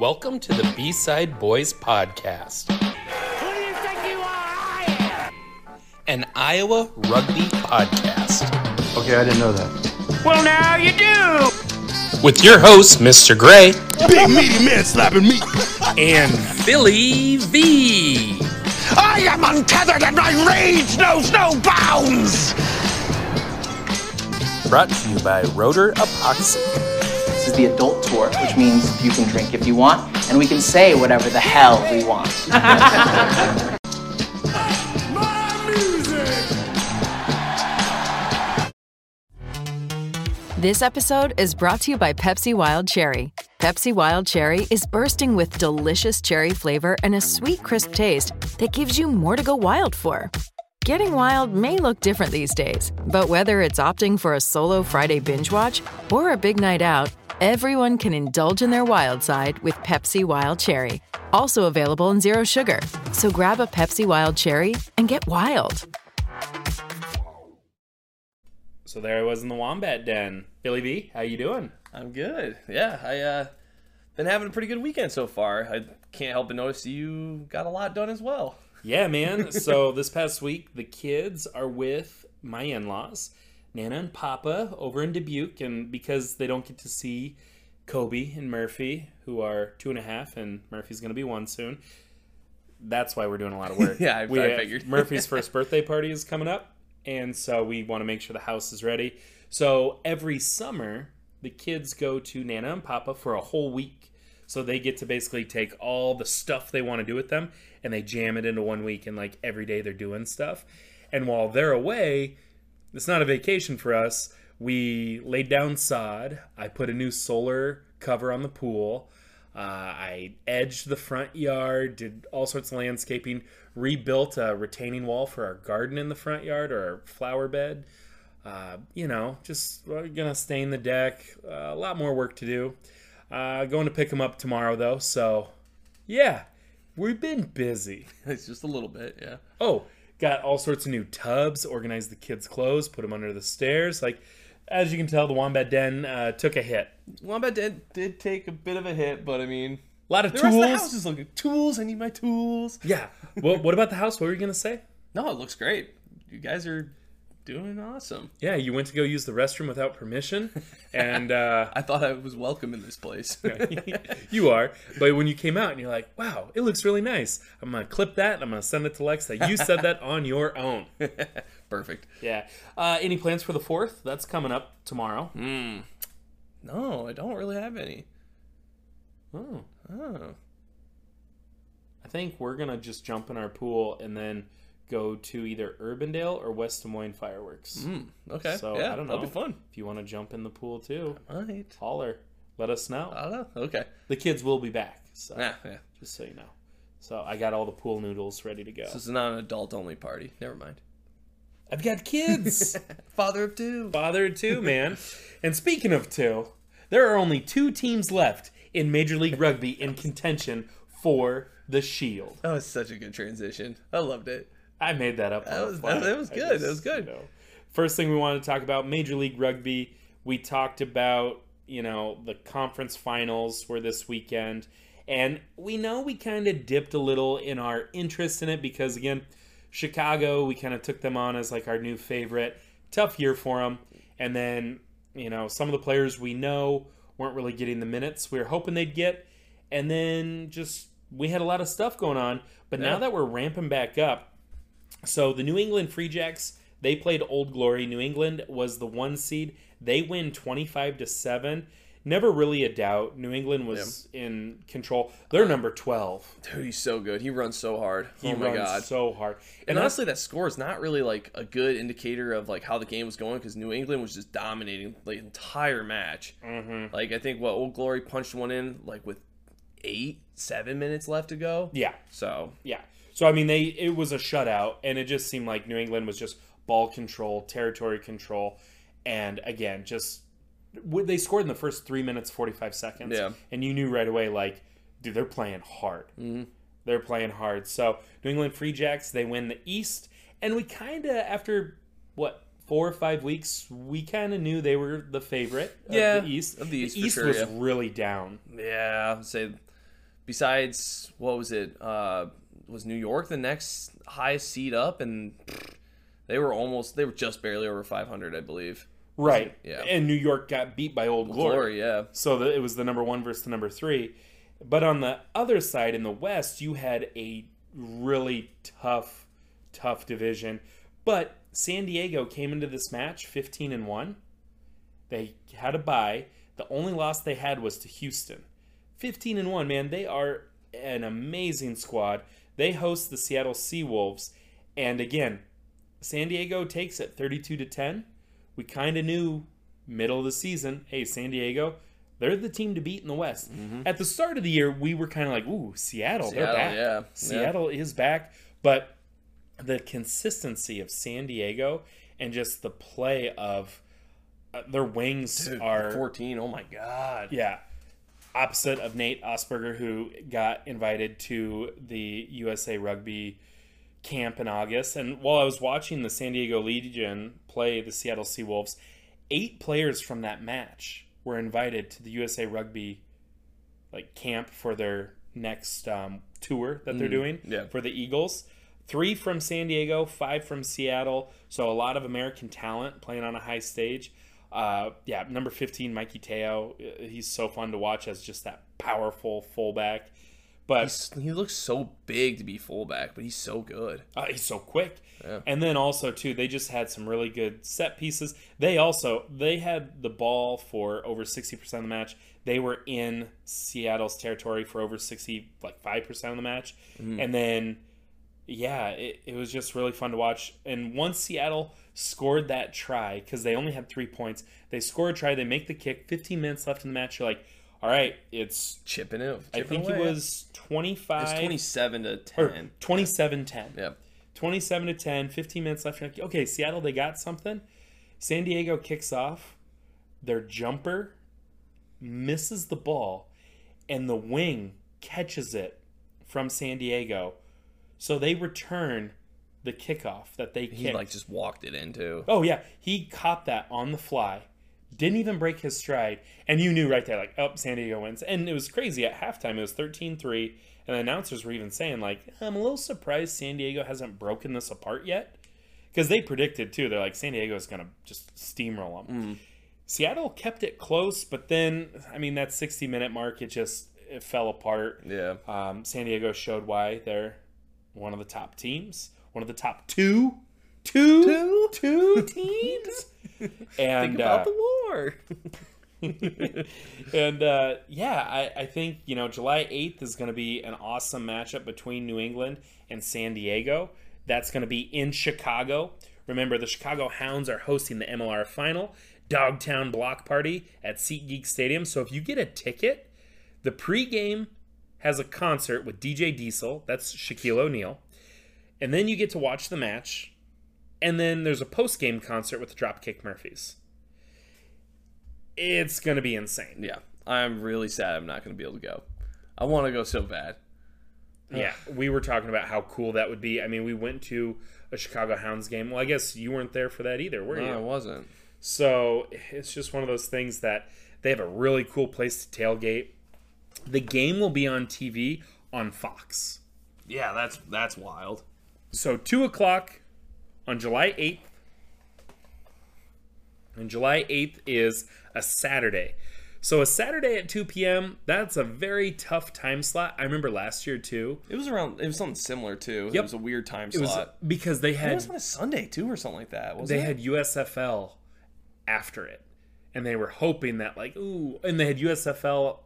Welcome to the B Side Boys Podcast, Who do you think you are? I am. an Iowa rugby podcast, Okay, I didn't know that. Well, now you do. with your host, Mr. Gray, Big meaty man slapping me. and Philly V. I am untethered and my rage knows no bounds. Brought to you by Roder Epoxy. This is the adult tour, which means you can drink if you want, and we can say whatever the hell we want. This episode is brought to you by Pepsi Wild Cherry. Pepsi Wild Cherry is bursting with delicious cherry flavor and a sweet, crisp taste that gives you more to go wild for. Getting wild may look different these days, but whether it's opting for a solo Friday binge watch or a big night out, everyone can indulge in their wild side with Pepsi Wild Cherry. Also available in Zero Sugar. So grab a Pepsi Wild Cherry and get wild. So there I was in the Wombat Den. Billy B, how you doing? I'm good. Yeah, I uh been having a pretty good weekend so far. I can't help but notice you got a lot done as well. Yeah, man. so this past week, the kids are with my in-laws, Nana and Papa, over in Dubuque, and because they don't get to see Kobe and Murphy, who are two and a half, and Murphy's going to be one soon. That's why we're doing a lot of work. Yeah, I- we, I figured. Murphy's first birthday party is coming up, and so we want to make sure the house is ready. So every summer, the kids go to Nana and Papa for a whole week. So they get to basically take all the stuff they want to do with them and they jam it into one week and like every day they're doing stuff. And while they're away, it's not a vacation for us. We laid down sod. I put a new solar cover on the pool. Uh, I edged the front yard, did all sorts of landscaping, rebuilt a retaining wall for our garden in the front yard or our flower bed. Uh, you know, just gonna stain the deck. Uh, a lot more work to do. Uh, going to pick them up tomorrow though, so yeah, we've been busy. It's just a little bit, yeah. Oh, got all sorts of new tubs, organized the kids' clothes, put them under the stairs. Like, as you can tell, the Wombat Den uh, took a hit. Wombat Den did take a bit of a hit, but I mean A lot of the rest of the tools. house is looking tools. I need my tools. Yeah. well, what about the house? What were you gonna say? No, it looks great. You guys are doing awesome. Yeah, you went to go use the restroom without permission, and uh, I thought I was welcome in this place. you are. But when you came out and you're like, "Wow, it looks really nice," I'm gonna clip that. and I'm gonna send it to Lex that you said that on your own. Perfect. Yeah. Uh, any plans for the fourth? That's coming up tomorrow. No, I don't really have any. Oh. Oh. I think we're gonna just jump in our pool and then go to either Urbandale or West Des Moines fireworks. Hmm. Okay. So yeah, I don't know. That'll be fun. If you want to jump in the pool too, Right. holler. Let us know. I don't know. Okay. the kids will be back. So Yeah, yeah. just so you know. So I got all the pool noodles ready to go. This is not an adult only party. Never mind. I've got kids. Father of two. Father of two, man. And speaking of two, there are only two teams left in Major League Rugby in contention for the Shield. That was such a good transition. I loved it. I made that up. That was- that- that was good, that was good. you know. First thing we wanted to talk about Major League Rugby. We talked about you know the conference finals were this weekend, and we know we kind of dipped a little in our interest in it because again, Chicago we kind of took them on as like our new favorite. Tough year for them, and then you know some of the players we know weren't really getting the minutes we were hoping they'd get, and then just we had a lot of stuff going on. But now that we're ramping back up, so the New England Free Jacks, they played Old Glory. New England was the one seed. They win 25 to 7. Never really a doubt. New England was in control. They're number 12. Dude, he's so good. He runs so hard. He oh my runs god. so hard. and that's- honestly, that score is not really like a good indicator of like how the game was going because New England was just dominating the entire match. Mm-hmm. Like I think what Old Glory punched one in like with eight, seven minutes left to go. yeah. So Yeah. So I mean, they it was a shutout, and it just seemed like New England was just ball control, territory control, and again, just they scored in the first three minutes forty five seconds. Yeah. and you knew right away, like, dude, they're playing hard. Mm-hmm. They're playing hard. So New England Free Jacks they win the East, and we kind of after what four or five weeks, we kind of knew they were the favorite. Yeah, of the East. of the East for East sure, was yeah. really down. yeah, I'd say besides what was it? Uh, was New York the next highest seed up, and they were almost they were just barely over 500, I believe. Right. Yeah. And New York got beat by Old Glory. Glory, yeah. So the, it was the number one versus the number three. But on the other side, in the West, you had a really tough, tough division. But San Diego came into this match 15 and 1. They had a bye. The only loss they had was to Houston. 15 and 1, man. They are an amazing squad. They host the Seattle Seawolves. And again, San Diego takes it 32 to 10. We kind of knew middle of the season, hey, San Diego, they're the team to beat in the West. At the start of the year, we were kind of like, ooh, Seattle, they're Seattle, back. yeah. Seattle is back. But the consistency of San Diego and just the play of uh, their wings Dude, are 14. Oh my god. yeah. Opposite of Nate Augspurger, who got invited to the USA Rugby camp in August. And while I was watching the San Diego Legion play the Seattle Seawolves, eight players from that match were invited to the USA Rugby like camp for their next um, tour that they're doing yeah. for the Eagles. Three from San Diego, five from Seattle. So a lot of American talent playing on a high stage. Uh, yeah, number 15, Mikey Teo. uh, He's so fun to watch as just that powerful fullback. But He's, he looks so big to be fullback, but he's so good. uh, he's so quick. Yeah. And then also too, they just had some really good set pieces. They also they had the ball for over sixty percent of the match. They were in Seattle's territory for over sixty, like five percent of the match. And then, yeah, it, it was just really fun to watch. And once Seattle scored that try, because they only had three points, they score a try. They make the kick. Fifteen minutes left in the match. You're like, all right, it's. Chipping it. I think it was twenty five. It's 27 to or 10. 27-10. Yep. 27 to 10, 15 minutes left. Like, okay, Seattle, they got something. San Diego kicks off. Their jumper misses the ball, and the wing catches it from San Diego. So they return the kickoff that they He like just walked it into. Oh yeah, he caught that on the fly. Didn't even break his stride, and you knew right there, like, oh, San Diego wins. And it was crazy at halftime. It was 13-3, and the announcers were even saying, like, I'm a little surprised San Diego hasn't broken this apart yet, because they predicted too. They're like, San Diego is gonna just steamroll them. Seattle kept it close, but then, I mean, that 60-minute mark, it just it fell apart. Yeah. Um, San Diego showed why they're one of the top teams, one of the top two, two, two teams. and Think about uh, the war. and uh, yeah, I, I think you know July eighth is going to be an awesome matchup between New England and San Diego. That's going to be in Chicago. Remember, the Chicago Hounds are hosting the MLR final, Dogtown Block Party at SeatGeek Stadium. So if you get a ticket, the pregame has a concert with DJ Diesel. That's Shaquille O'Neal, and then you get to watch the match, and then there's a post game concert with the Dropkick Murphys. It's going to be insane. yeah. I'm really sad I'm not going to be able to go. I want to go so bad. Yeah, we were talking about how cool that would be. I mean, we went to a Chicago Hounds game. Well, I guess you weren't there for that either, were No, you? I wasn't. So it's just one of those things that they have a really cool place to tailgate. The game will be on TV on Fox. Yeah, that's that's wild. So two o'clock on July eighth. And July eighth is a Saturday. So a Saturday at two p.m. That's a very tough time slot. I remember last year too. It was around. It was something similar too. It was a weird time It was slot. because they had. It was on a Sunday too, or something like that. Was they it? had USFL after it, and they were hoping that like ooh, and they had USFL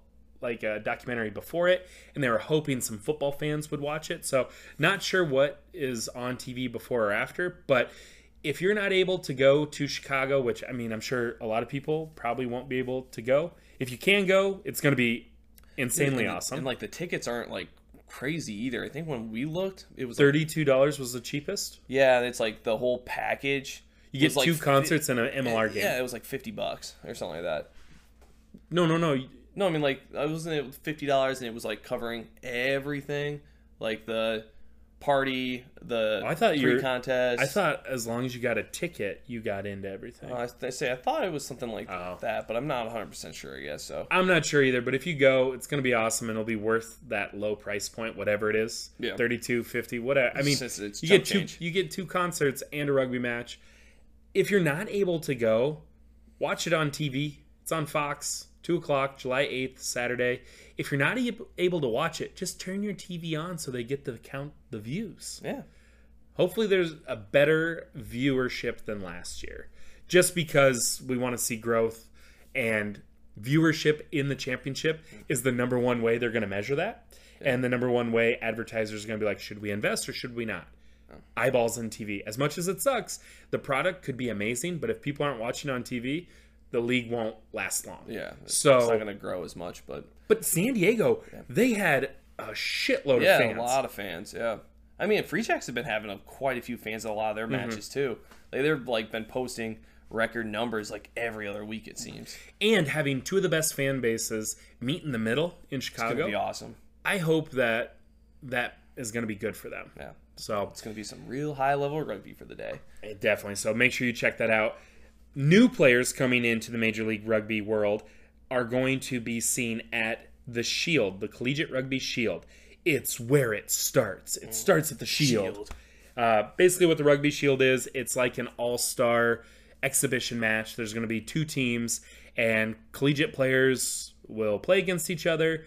like a documentary before it, and they were hoping some football fans would watch it. So not sure what is on TV before or after, but if you're not able to go to Chicago, which I mean I'm sure a lot of people probably won't be able to go, if you can go, it's going to be insanely and, awesome. And like the tickets aren't like crazy either. I think when we looked, it was Thirty-two dollars was the cheapest. yeah, it's like the whole package. You get like two fi- concerts and an MLR game. Yeah, it was like fifty bucks or something like that. No, no, no. No, I mean like I wasn't it fifty dollars and it was like covering everything, like the party, the oh, I thought you were- contest. I thought as long as you got a ticket, you got into everything. Oh, I, I say I thought it was something like Oh. that, but I'm not 100 percent sure. I guess so. I'm not sure either, but if you go, it's going to be awesome and it'll be worth that low price point, whatever it is. Yeah. 32, 50, whatever. I mean, It's- it's you chump get two change. you get two concerts and a rugby match. If you're not able to go, watch it on TV. It's on Fox, 2 o'clock, July 8th, Saturday. If you're not able to watch it, just turn your TV on so they get to count the views. Yeah. Hopefully, there's a better viewership than last year, just because we want to see growth and viewership in the championship is the number one way they're going to measure that, and the number one way advertisers are going to be like, should we invest or should we not? Oh. Eyeballs on TV. As much as it sucks, the product could be amazing, but if people aren't watching on TV, the league won't last long. Yeah. It's So- it's not going to grow as much, but But San Diego, they had a shitload yeah, of fans. Yeah, a lot of fans. Yeah. I mean, Free Jacks have been having a, quite a few fans at a lot of their Mm-hmm. matches too. Like they've like been posting record numbers like every other week. It seems. and having two of the best fan bases meet in the middle in It's Chicago. gonna be awesome. I hope that that is going to be good for them. Yeah. So It's gonna be some real high level rugby for the day. definitely. So make sure you check that out. New players coming into the Major League Rugby world are going to be seen at the Shield, the Collegiate Rugby Shield. It's where it starts. It starts at the Shield. Uh, basically, what the Rugby Shield is, it's like an all-star exhibition match. There's going to be two teams, and collegiate players will play against each other.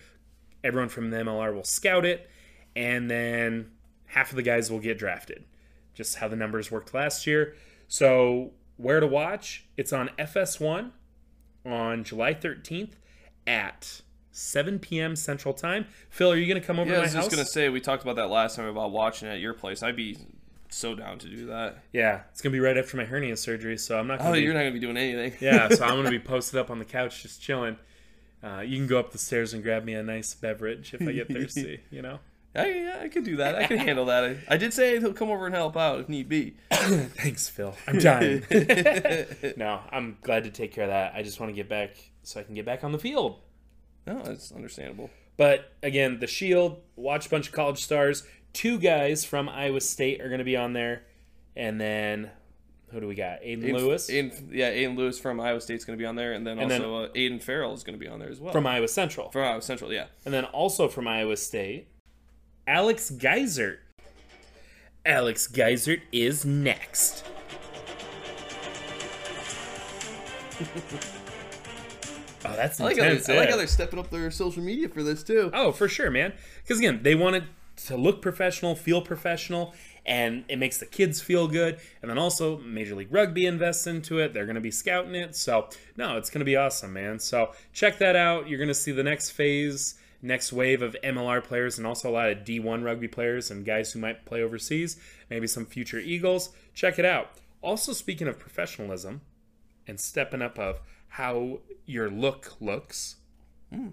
Everyone from the MLR will scout it, and then half of the guys will get drafted. Just how the numbers worked last year. So, where to watch? It's on FS1 on July 13th at 7 p.m. Central Time. Phil, are you going to come over Yeah, I to my was house? just gonna say we talked about that last time about watching at your place. I'd be so down to do that. Yeah, it's going to be right after my hernia surgery, so I'm not going Oh, to be you're not gonna be doing anything. yeah, so I'm gonna be posted up on the couch just chilling. Uh, you can go up the stairs and grab me a nice beverage if I get thirsty. You know. I, yeah, I could do that. I can handle that. I, I did say he'll come over and help out if need be. Thanks, Phil. I'm dying. no, I'm glad to take care of that. I just want to get back so I can get back on the field. No, that's understandable. But again, the Shield, watch a bunch of college stars. Two guys from Iowa State are going to be on there, and then who do we got? Aiden, Aiden- Lewis Aiden, yeah, Aiden Lewis from Iowa State's going to be on there, and then And then- also uh, Aiden Farrell is going to be on there as well. from Iowa Central, from Iowa Central, yeah. and then also from Iowa State, Alex Geisert. Alex Geisert is next. oh, that's I like, how intense. they're, I like how they're stepping up their social media for this too. Oh, for sure, man. Because again, they want it to look professional, feel professional, and it makes the kids feel good. And then also, Major League Rugby invests into it. They're going to be scouting it. So, no, it's going to be awesome, man. So, check that out. You're going to see the next phase, next wave of MLR players, and also a lot of D1 rugby players and guys who might play overseas, maybe some future Eagles. Check it out. Also, speaking of professionalism and stepping up of how your look looks, hmm.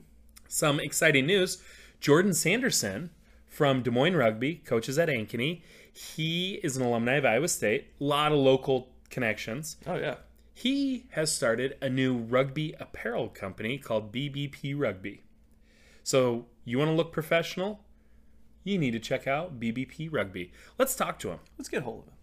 some exciting news. Jordan Sanderson from Des Moines Rugby, coaches at Ankeny. He is an alumni of Iowa State. A lot of local connections. Oh yeah. He has started a new rugby apparel company called BBP Rugby. So, you want to look professional? You need to check out BBP Rugby. Let's talk to him. Let's get a hold of him.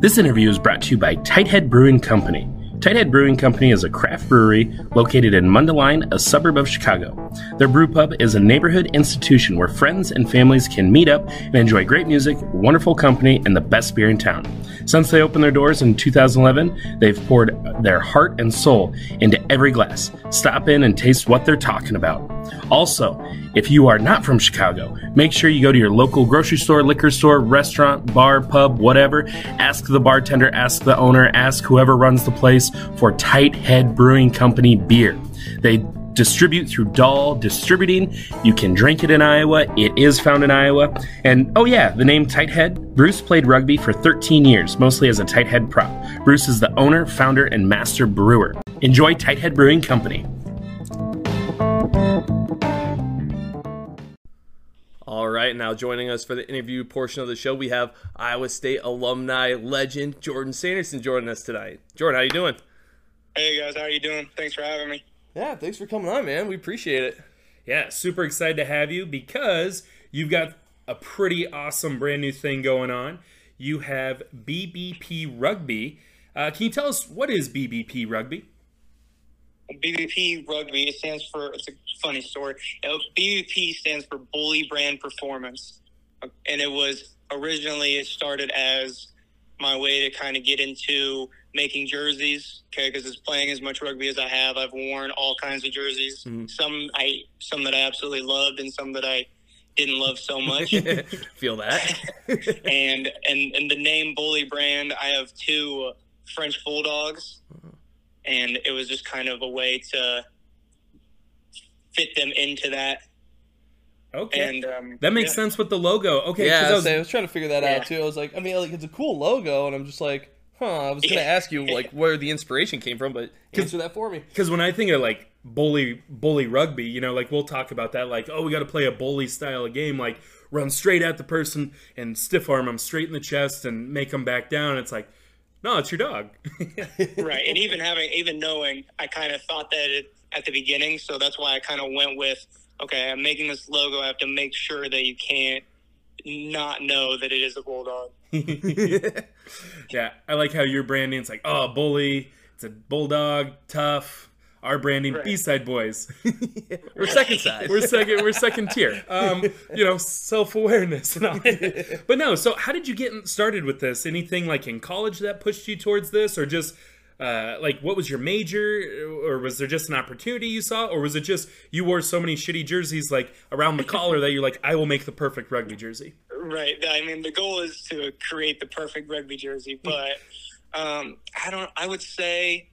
This interview is brought to you by Tighthead Brewing Company. Tighthead Brewing Company is a craft brewery located in Mundelein, a suburb of Chicago. Their brew pub is a neighborhood institution where friends and families can meet up and enjoy great music, wonderful company, and the best beer in town. Since they opened their doors in 2011, they've poured their heart and soul into every glass. Stop in and taste what they're talking about. Also, if you are not from Chicago, make sure you go to your local grocery store, liquor store, restaurant, bar, pub, whatever. Ask the bartender, ask the owner, ask whoever runs the place for Tighthead Brewing Company beer. They distribute through Doll Distributing. You can drink it in Iowa. It is found in Iowa. And oh yeah, the name Tighthead. Bruce played rugby for 13 years, mostly as a Tighthead prop. Bruce is the owner, founder, and master brewer. Enjoy Tighthead Brewing Company. All right, now joining us for the interview portion of the show, we have Iowa State alumni legend Jordan Sanderson joining us tonight. Jordan, how you doing? Hey guys, how are you doing? Thanks for having me. Yeah, thanks for coming on, man. We appreciate it. Yeah, super excited to have you because you've got a pretty awesome brand new thing going on. You have BBP Rugby. Uh, can you tell us what is BBP Rugby? BBP Rugby it stands for. It's a funny story. BBP stands for Bully Brand Performance, and it was originally it started as my way to kind of get into making jerseys. Okay, because it's playing as much rugby as I have. I've worn all kinds of jerseys. Some I some that I absolutely loved, and some that I didn't love so much. Feel that? and and and the name Bully Brand, I have two French bulldogs, and it was just kind of a way to fit them into that. Okay. And um, that makes yeah. sense with the logo. Okay, yeah, 'cause I I was, was- I was trying to figure that Yeah. out too. I was like, I mean, like it's a cool logo, and I'm just like, huh. I was gonna ask you like where the inspiration came from, but answer that for me. Because when I think of like bully bully rugby, you know, like we'll talk about that, like oh, we got to play a bully style of game, like run straight at the person and stiff arm them straight in the chest and make them back down. It's like, no, it's your dog. right and even having even knowing i kind of thought that it, at the beginning so that's why i kind of went with okay i'm making this logo i have to make sure that you can't not know that it is a bulldog yeah, I like how your branding's like oh, bully. It's a bulldog, tough. Our branding, Right. B-side boys. We're second side. we're second we're second tier um you know self-awareness and all but no so how did you get started with this anything like in college that pushed you towards this or just uh, like what was your major? Or was there just an opportunity you saw? Or was it just you wore so many shitty jerseys like around the collar that you're like i will make the perfect rugby jersey right. I mean the goal is to create the perfect rugby jersey but um, i don't i would say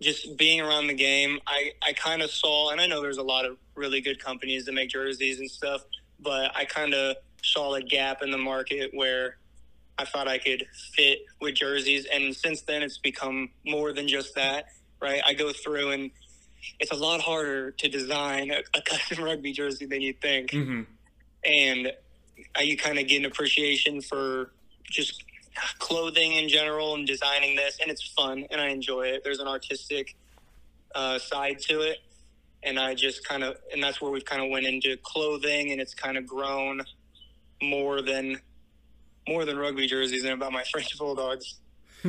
just being around the game i i kind of saw and i know there's a lot of really good companies that make jerseys and stuff but i kind of saw a gap in the market where I thought I could fit with jerseys, and since then it's become more than just that. Right? I go through, and it's a lot harder to design a, a custom rugby jersey than you think, mm-hmm. and I, you kind of get an appreciation for just clothing in general and designing this, and it's fun, and I enjoy it. There's an artistic uh, side to it, and I just kind of, and that's where we've kind of went into clothing, and it's kind of grown more than more than rugby jerseys and about my French bulldogs.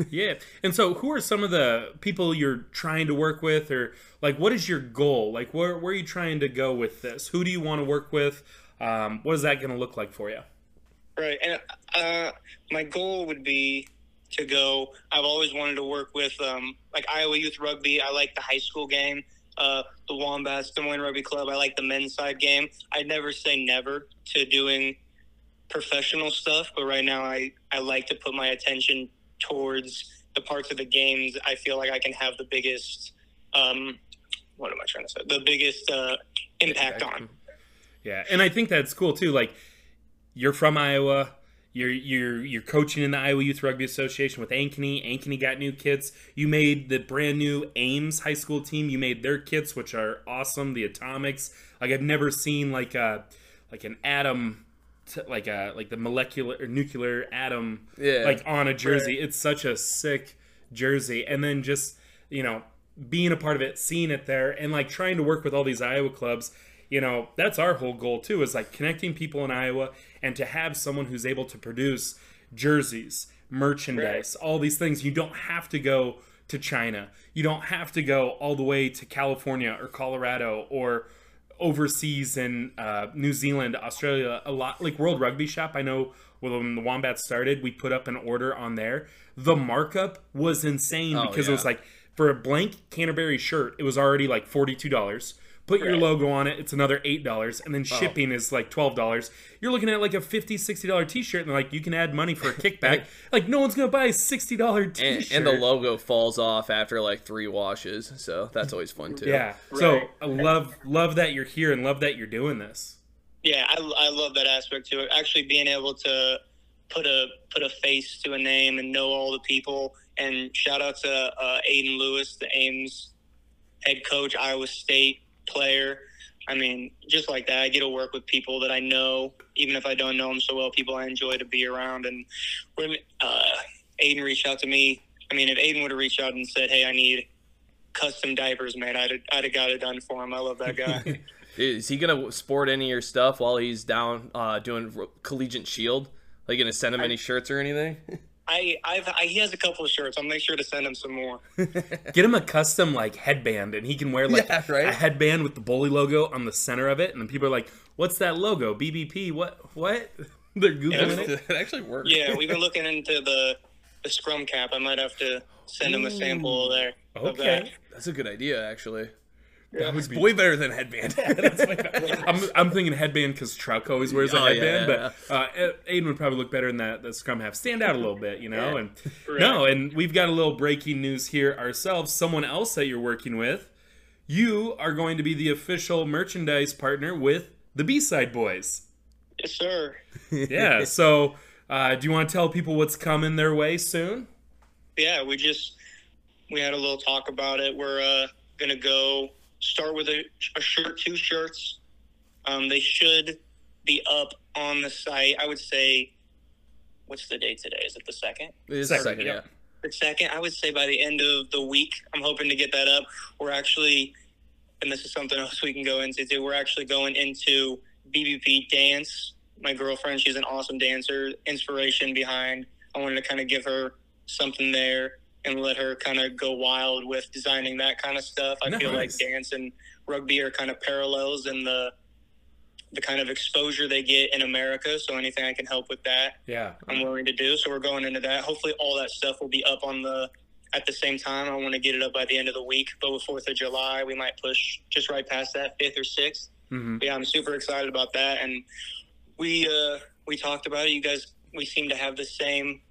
yeah and so who are some of the people you're trying to work with or like what is your goal like where, where are you trying to go with this who do you want to work with um, what is that going to look like for you Right, and uh, my goal would be to go. I've always wanted to work with um, like Iowa Youth Rugby. I like the high school game. Uh, the Wombats, Des Moines Rugby Club. I like the men's side game. I'd never say never to doing professional stuff, but right now I, I like to put my attention towards the parts of the games I feel like I can have the biggest um, what am I trying to say? The biggest uh, impact on. Yeah, and I think that's cool too. Like, you're from Iowa. You're you're you're coaching in the Iowa Youth Rugby Association with Ankeny. Ankeny got new kits. You made the brand new Ames high school team. You made their kits, which are awesome. The Atomics. Like I've never seen like a like an atom. T- Like a like the molecular or nuclear atom, Yeah. like on a jersey. It's such a sick jersey, and then just you know being a part of it, seeing it there, and like trying to work with all these Iowa clubs you know that's our whole goal too is like connecting people in iowa and to have someone who's able to produce jerseys merchandise all these things. You don't have to go to china. You don't have to go all the way to california or colorado or overseas in uh, new zealand australia a lot like world rugby shop i know when the Wombat started we put up an order on there. The markup was insane Oh, because it was like for a blank canterbury shirt it was already like $42 put your logo on it it's another $8 and then Oh. shipping is like $12 you're looking at like a $50 $60 t-shirt and like you can add money for a kickback like no one's gonna buy a $60 t-shirt and, and the logo falls off after like three washes, so that's always fun too. yeah so i love love that you're here and love that you're doing this Yeah, I, I love that aspect to it. Actually, being able to put a put a face to a name and know all the people. And shout out to uh, Aiden Lewis, the Ames head coach, Iowa State player. I mean, just like that, I get to work with people that I know, even if I don't know them so well. People I enjoy to be around. And when uh, Aiden reached out to me, I mean, if Aiden would have reached out and said, "Hey, I need custom diapers man," I'd have, I'd have got it done for him. I love that guy. Is he gonna sport any of your stuff while he's down uh, doing collegiate shield? Like, gonna send him any shirts or anything? I, I've, I, he has a couple of shirts. I'll make sure to send him some more. Get him a custom like headband, and he can wear like Yeah, right? a headband with the bully logo on the center of it, and then people are like, "What's that logo? BBP? What? What?" They're googling it. it actually works. Yeah, we've been looking into the the scrum cap. I might have to send him a sample there. Okay. that. That's a good idea, actually. That would be- way better than headband. I'm, I'm thinking headband because Truck always wears a Oh, yeah, headband, yeah, but uh, Aiden would probably look better in that that scrum half. Stand out a little bit, you know. And no, and we've got a little breaking news here ourselves. Someone else that you're working with, you are going to be the official merchandise partner with the B Side Boys. Yes, sir. Yeah. so, uh, do you want to tell people what's coming their way soon? Yeah, we just we had a little talk about it. We're uh, gonna go start with a, a shirt, two shirts. Um, they should be up on the site. I would say, what's the date today? Is it the second? It is Second, second, yeah. yeah. The second. I would say by the end of the week. I'm hoping to get that up. We're actually, and this is something else we can go into too. We're actually going into BBP dance. My girlfriend, she's an awesome dancer. Inspiration behind. I wanted to kind of give her something there and let her kind of go wild with designing that kind of stuff. I feel like dance and rugby are kind of parallels in the the kind of exposure they get in America. So anything I can help with that, Yeah. I'm willing to do. So we're going into that. Hopefully, all that stuff will be up on the at the same time. I want to get it up by the end of the week. But with Fourth of July, we might push just right past that fifth or 6th Mhm. But yeah, I'm super excited about that. And we uh, we talked about it. You guys, we seem to have the same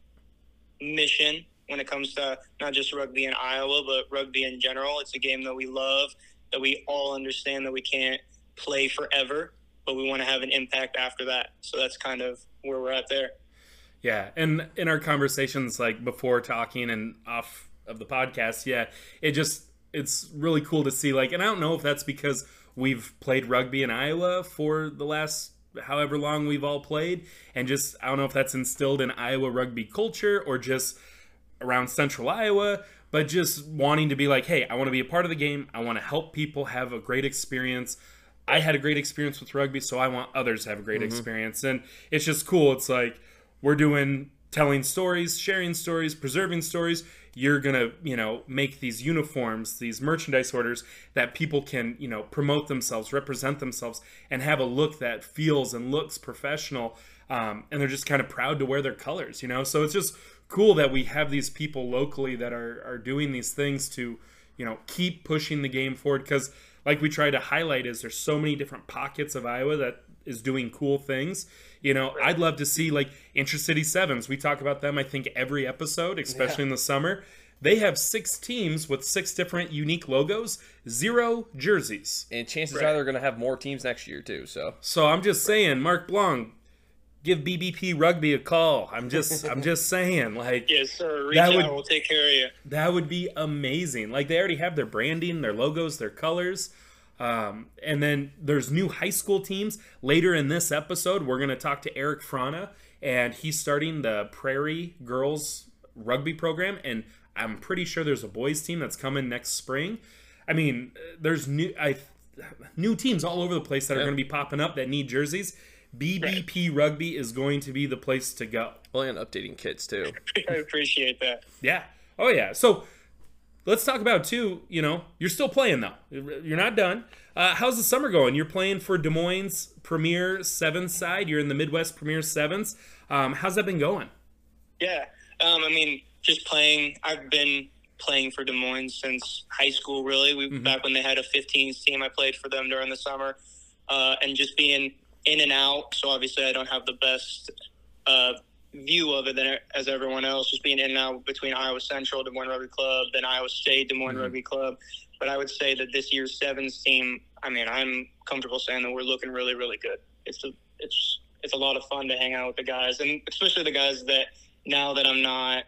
mission when it comes to not just rugby in Iowa, but rugby in general. It's a game that we love, that we all understand that we can't play forever, but we want to have an impact after that. So that's kind of where we're at there. Yeah, and in our conversations, like before talking and off of the podcast, yeah, it just it's really cool to see. Like, and I don't know if that's because we've played rugby in Iowa for the last however long we've all played, and just I don't know if that's instilled in Iowa rugby culture or just around Central Iowa, but just wanting to be like, hey, I want to be a part of the game. I want to help people have a great experience. I had a great experience with rugby, so I want others to have a great experience. And it's just cool. It's like we're doing telling stories, sharing stories, preserving stories. You're gonna, you know, make these uniforms, these merchandise orders that people can, you know, promote themselves, represent themselves, and have a look that feels and looks professional. Um, and they're just kind of proud to wear their colors, you know. So it's just cool that we have these people locally that are are doing these things to, you know, keep pushing the game forward. Because, like we try to highlight, is there's so many different pockets of Iowa that is doing cool things. You know, I'd love to see like Intracity Sevens. We talk about them, I think, every episode, especially in the summer. They have six teams with six different unique logos, zero jerseys. And chances are they're going to have more teams next year too. So So I'm just saying, Mark Blanc, give BBP Rugby a call. I'm just, I'm just saying, like, Yes, sir. Reach That out. would- We'll take care of you. that would be amazing. Like they already have their branding, their logos, their colors. Um, and then there's new high school teams. Later in this episode, we're going to talk to Erik Frana, and he's starting the Prairie Girls rugby program. And I'm pretty sure there's a boys team that's coming next spring. I mean, there's new I, new teams all over the place that are Yeah. going to be popping up that need jerseys. BBP Rugby is going to be the place to go. well, and updating kits too. I appreciate that. Yeah. Oh yeah. So let's talk about too. You know, you're still playing though. You're not done. Uh, how's the summer going? You're playing for Des Moines Premier Sevens side. You're in the Midwest Premier Sevens. Um, how's that been going? Yeah. Um, I mean, just playing. I've been playing for Des Moines since high school. Really, we back when they had a 15s team. I played for them during the summer, uh, and just being in and out. So obviously, I don't have the best uh, view of it than as everyone else. Just being in and out between Iowa Central, Des Moines Rugby Club, then Iowa State, Des Moines Rugby Club. But I would say that this year's sevens team. I mean, I'm comfortable saying that we're looking really, really good. It's a, it's it's a lot of fun to hang out with the guys, and especially the guys that now that I'm not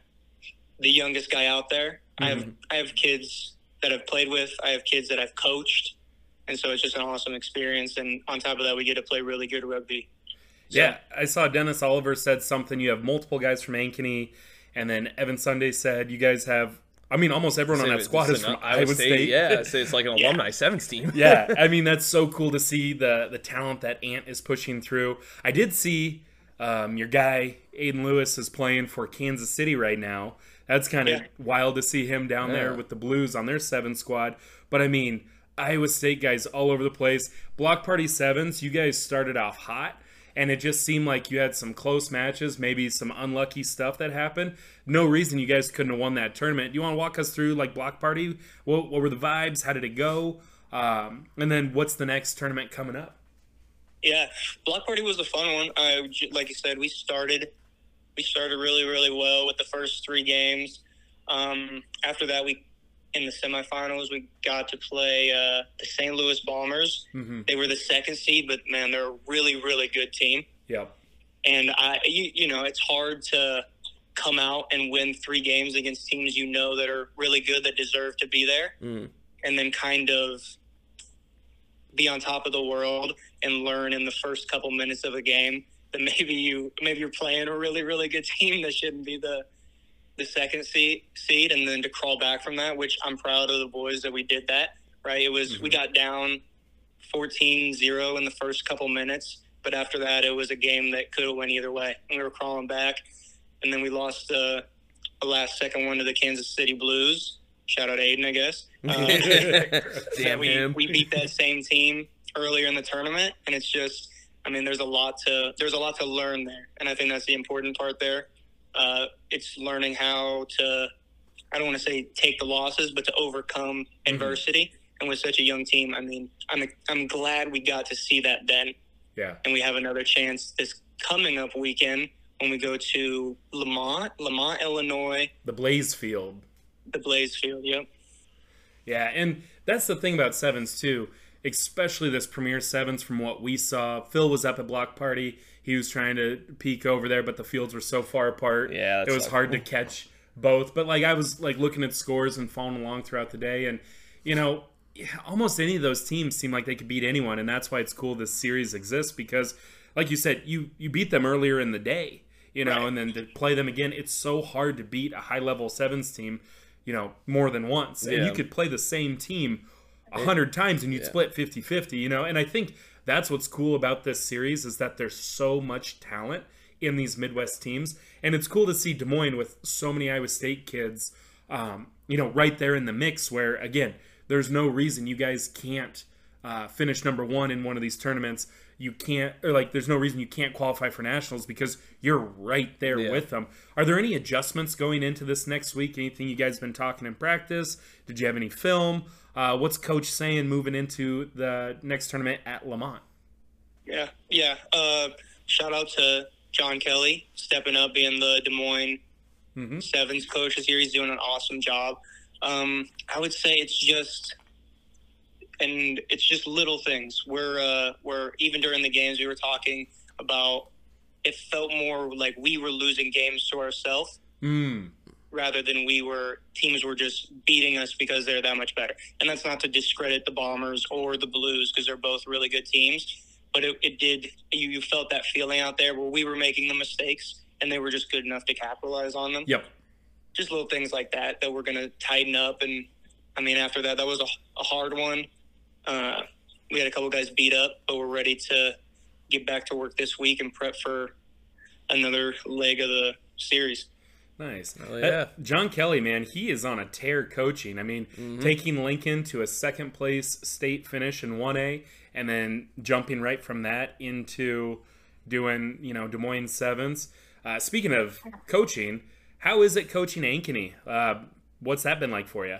the youngest guy out there, I have I have kids that I've played with. I have kids that I've coached, and so it's just an awesome experience. And on top of that, we get to play really good rugby. Yeah, I saw Dennis Oliver said something. You have multiple guys from Ankeny, and then Evan Sunday said you guys have I mean, almost everyone on that squad is an from Iowa State. Yeah, so it's like an alumni sevens team. yeah, I mean that's so cool to see the the talent that Ant is pushing through. I did see um, your guy Aiden Lewis is playing for Kansas City right now. That's kind of Yeah. wild to see him down there with the Blues on their seven squad. But I mean, Iowa State guys all over the place. Block Party Sevens, you guys started off hot, and it just seemed like you had some close matches, maybe some unlucky stuff that happened. No reason you guys couldn't have won that tournament. Do you want to walk us through like Block Party? What, what were the vibes? How did it go? Um, and then what's the next tournament coming up? Yeah, Block Party was a fun one. I, like you said, we started we started really really well with the first three games. Um, after that, we in the semifinals we got to play uh, the St. Louis Bombers. Mhm. They were the second seed, but man, they're a really really good team. Yep. And I, you, you know, it's hard to come out and win three games against teams you know that are really good that deserve to be there, Mm. and then kind of be on top of the world and learn in the first couple minutes of a game that maybe you maybe you're playing a really really good team that shouldn't be the the second seed seed and then to crawl back from that which i'm proud of the boys that we did that right? It was we got down 14-0 in the first couple minutes but after that it was a game that could have went either way. And we were crawling back and then we lost uh, a last second one to the kansas city blues. Shout out aiden i guess. Uh, Damn we, him. we beat that same team earlier in the tournament and it's just i mean there's a lot to there's a lot to learn there and i think that's the important part there uh, it's learning how to i don't want to say take the losses but to overcome adversity and with such a young team i mean i'm i'm glad we got to see that then Yeah. and we have another chance this coming up weekend when we go to lemont lemont illinois The Blaze Field. the blaze field yep Yeah, and that's the thing about sevens too, especially this Premier Sevens from what we saw. Phil was up at Block Party. He was trying to peek over there, but the fields were so far apart. Yeah, it was hard to catch both. But like I was like looking at scores and following along throughout the day, and you know, almost any of those teams seem like they could beat anyone, and that's why it's cool this series exists because, like you said, you you beat them earlier in the day, you know, and then to play them again, it's so hard to beat a high level sevens team, you know, more than once, and you could play the same team a hundred times and you'd split 50-50 you know and i think that's what's cool about this series is that there's so much talent in these midwest teams. And it's cool to see des moines with so many iowa state kids um, you know right there in the mix where again there's no reason you guys can't uh, finish number one in one of these tournaments. You can't or like there's no reason you can't qualify for nationals because you're right there Yeah. with them. Are there any adjustments going into this next week? Anything you guys been talking in practice? Did you have any film uh, what's coach saying moving into the next tournament at lemont Yeah, yeah. Uh, shout out to John Kelly stepping up, being the Des Moines Mhm. Sevens coach this year. He's doing an awesome job. Um, I would say it's just, and it's just little things. We're uh, we're even during the games we were talking about. It felt more like we were losing games to ourselves mm. Rather than we were teams were just beating us because they're that much better. And that's not to discredit the Bombers or the Blues because they're both really good teams. But it, it did you, you felt that feeling out there where we were making the mistakes and they were just good enough to capitalize on them. yep Just little things like that that we're going to tighten up. And I mean, after that, that was a, a hard one. Uh, we had a couple guys beat up, but we're ready to get back to work this week and prep for another leg of the series. Nice. Hell Uh, yeah. John Kelly, man, he is on a tear coaching. I mean, Mm-hmm. taking Lincoln to a second place state finish in 1A and then jumping right from that into doing, you know, Des Moines Sevens. Uh, speaking of coaching, how is it coaching Ankeny? Uh, what's that been like for you?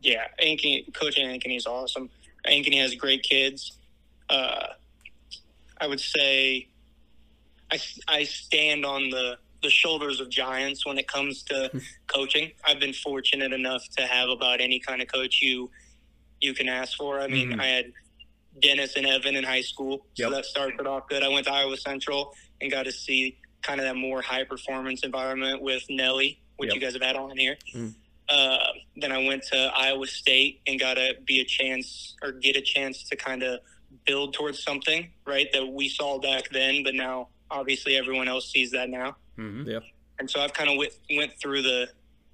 Yeah, Ankeny, coaching Ankeny is awesome. Ankeny has great kids. Uh, I would say I, I stand on the, the shoulders of giants when it comes to coaching. I've been fortunate enough to have about any kind of coach you you can ask for. I mean, Mhm. I had Dennis and Evan in high school, so Yep. that started off good. I went to Iowa Central and got to see kind of that more high performance environment with Nelly, which Yep. you guys have had on here. Mm. Uh, then I went to Iowa State and got to be a chance or get a chance to kind of build towards something, right? That we saw back then, but now obviously everyone else sees that now. Mm-hmm. Yeah. And so I've kind of went, went through the